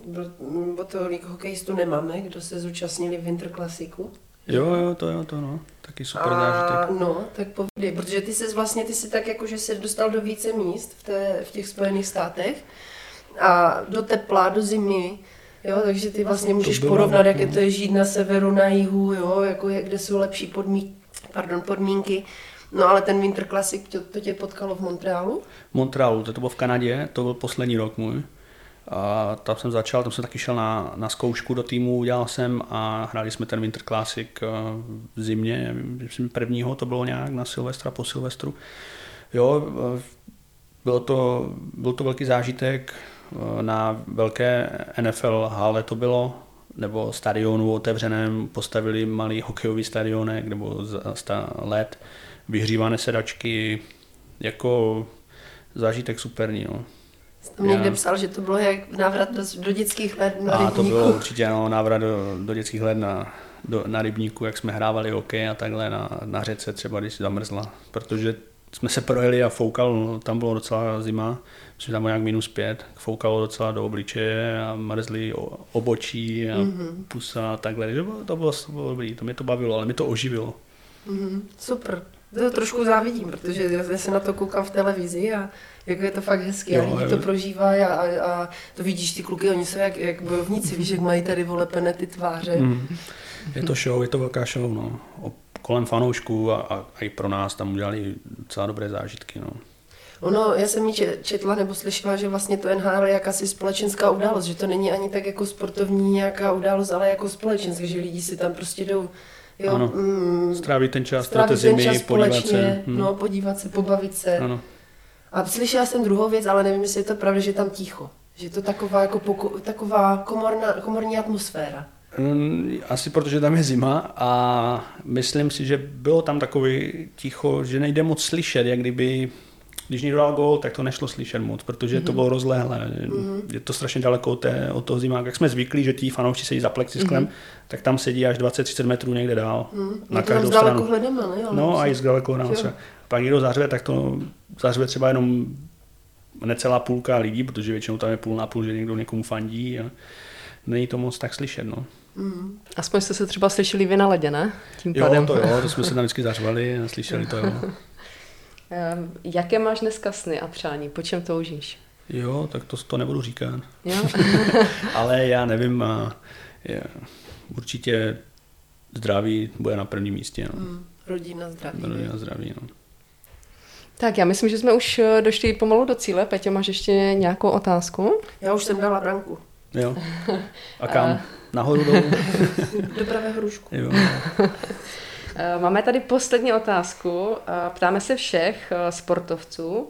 [SPEAKER 4] bo tolik hokejistů nemáme, kdo se zúčastnili Winter Classicu.
[SPEAKER 1] Jo, jo, to jo, to no, taky super a, zážitek.
[SPEAKER 4] No, tak povídej, protože ty se vlastně, ty si tak jako, že se dostal do více míst v, té, v těch Spojených státech a do tepla, do zimy, jo, takže ty vlastně můžeš porovnat, jak je to je žít na severu, na jihu, jo, jako je, kde jsou lepší podmínky, pardon, podmínky. No ale ten Winter Classic, to, to tě potkalo v Montrealu?
[SPEAKER 1] Montrealu, to, to bylo v Kanadě, to byl poslední rok můj. A tam jsem začal, tam jsem taky šel na, na zkoušku do týmu, udělal jsem a hráli jsme ten Winter Classic eh, v zimě, myslím prvního, to bylo nějak na Silvestra, po Silvestru. Jo, eh, bylo to, byl to velký zážitek, eh, na velké NFL hale to bylo, nebo stadionu otevřeném postavili malý hokejový stadionek nebo led, vyhřívané sedačky, jako zážitek superní. No.
[SPEAKER 4] Jsem někde psal, že to bylo jak návrat do, do dětských let na
[SPEAKER 1] A rybníku. to bylo určitě no, návrat do, do dětských let na, do, na rybníku, jak jsme hrávali hokej a takhle na, na řece třeba, když zamrzla. Protože jsme se projeli a foukal, tam bylo docela zima, myslím, tam bylo nějak minus pět, foukalo docela do obličeje a mrzli obočí a mm-hmm. pusa a takhle. To bylo, to bylo, to bylo dobrý, to mě to bavilo, ale mě to oživilo.
[SPEAKER 4] Mm-hmm. Super. To trošku závidím, protože já se na to koukám v televizi a jako je to fakt hezké, a lidi to prožívají a, a, a, to vidíš, ty kluky, oni jsou jak, jak bojovníci, víš, jak mají tady volepené ty tváře. Mm.
[SPEAKER 1] Je to show, je to velká show, no. Kolem fanoušků a, a, a, i pro nás tam udělali docela dobré zážitky, no.
[SPEAKER 4] Ono, já jsem mi četla nebo slyšela, že vlastně to NHL je jakási společenská událost, že to není ani tak jako sportovní nějaká událost, ale jako společenská, že lidi si tam prostě jdou
[SPEAKER 1] Jo, ano. Mm, stráví ten čas, stráví ten zimy, čas podívat se.
[SPEAKER 4] Hmm. No, podívat se, pobavit se. Ano. A slyšela jsem druhou věc, ale nevím, jestli je to pravda, že je tam ticho. Že je to taková, jako poko, taková komorná, komorní atmosféra.
[SPEAKER 1] Mm, asi protože tam je zima a myslím si, že bylo tam takový ticho, že nejde moc slyšet, jak kdyby když někdo dal gól, tak to nešlo slyšet moc, protože mm-hmm. to mhm. bylo rozlehlé. Mm-hmm. Je to strašně daleko od, té, od toho zimáka. Jak jsme zvyklí, že ti fanoušci sedí za plexisklem, mm-hmm. tak tam sedí až 20-30 metrů někde dál. Mm.
[SPEAKER 4] Na každou stranu. Hledeme, ne?
[SPEAKER 1] no a i z daleko hledeme. Pak někdo zařve, tak to zařve třeba jenom necelá půlka lidí, protože většinou tam je půl na půl, že někdo někomu fandí. A není to moc tak slyšet. No.
[SPEAKER 3] Mm. Aspoň jste se třeba slyšeli vy na ledě, ne?
[SPEAKER 1] Tím jo, pádem. to jo, to jsme se [LAUGHS] tam vždycky zařvali a slyšeli to jo. [LAUGHS]
[SPEAKER 3] Ehm, jaké máš dneska sny a přání? Po čem toužíš?
[SPEAKER 1] Jo, tak to, to nebudu říkat. Jo? [LAUGHS] Ale já nevím, a je, určitě zdraví bude na prvním místě. No. Mm,
[SPEAKER 4] rodina zdraví.
[SPEAKER 1] Rodina zdraví, no.
[SPEAKER 3] Tak já myslím, že jsme už eh, došli pomalu do cíle. Petě, máš ještě nějakou otázku?
[SPEAKER 4] Já už jsem dala branku.
[SPEAKER 1] Jo. [LAUGHS] A kam? Nahoru dolů? [LAUGHS]
[SPEAKER 4] Do pravého rušku. Jo.
[SPEAKER 3] Eh, máme tady poslední otázku. Eh, ptáme se všech eh, sportovců.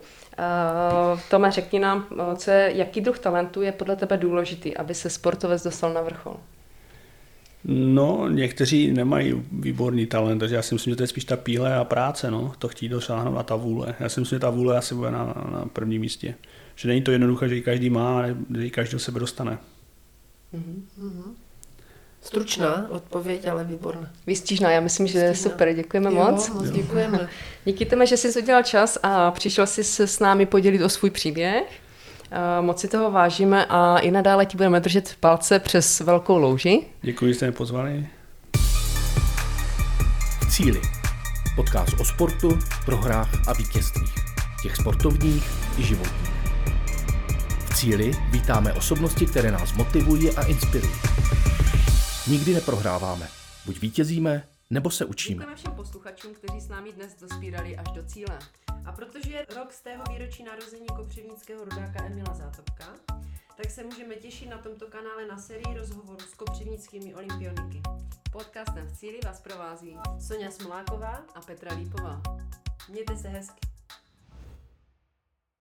[SPEAKER 3] Tome, řekni nám, co je, jaký druh talentu je podle tebe důležitý, aby se sportovec dostal na vrchol?
[SPEAKER 1] No, někteří nemají výborný talent, takže já si myslím, že to je spíš ta píle a práce, no, to chtít dosáhnout a ta vůle. Já si myslím, že ta vůle asi bude na, na prvním místě. Že není to jednoduché, že ji každý má, že každý do sebe dostane. Mm-hmm.
[SPEAKER 4] Stručná odpověď, ale výborná.
[SPEAKER 3] Výstižná, já myslím, že je super, děkujeme jo, moc.
[SPEAKER 4] moc děkujeme.
[SPEAKER 3] Díky tomu, že jsi udělal čas a přišel jsi se s námi podělit o svůj příběh. Moc si toho vážíme a i nadále ti budeme držet palce přes velkou louži.
[SPEAKER 1] Děkuji, že jste mě pozvali.
[SPEAKER 2] Cíly. Podcast o sportu, prohrách a vítězstvích. Těch sportovních i životních. V cíli vítáme osobnosti, které nás motivují a inspirují. Nikdy neprohráváme. Buď vítězíme, nebo se učíme.
[SPEAKER 3] Děkujeme všem posluchačům, kteří s námi dnes dospírali až do cíle.
[SPEAKER 4] A protože je rok z tého výročí narození kopřivnického rodáka Emila Zátopka, tak se můžeme těšit na tomto kanále na sérii rozhovorů s kopřivnickými olympioniky.
[SPEAKER 3] Podcastem v cíli vás provází
[SPEAKER 4] Sonja Smoláková
[SPEAKER 3] a Petra Lípová.
[SPEAKER 4] Mějte se hezky.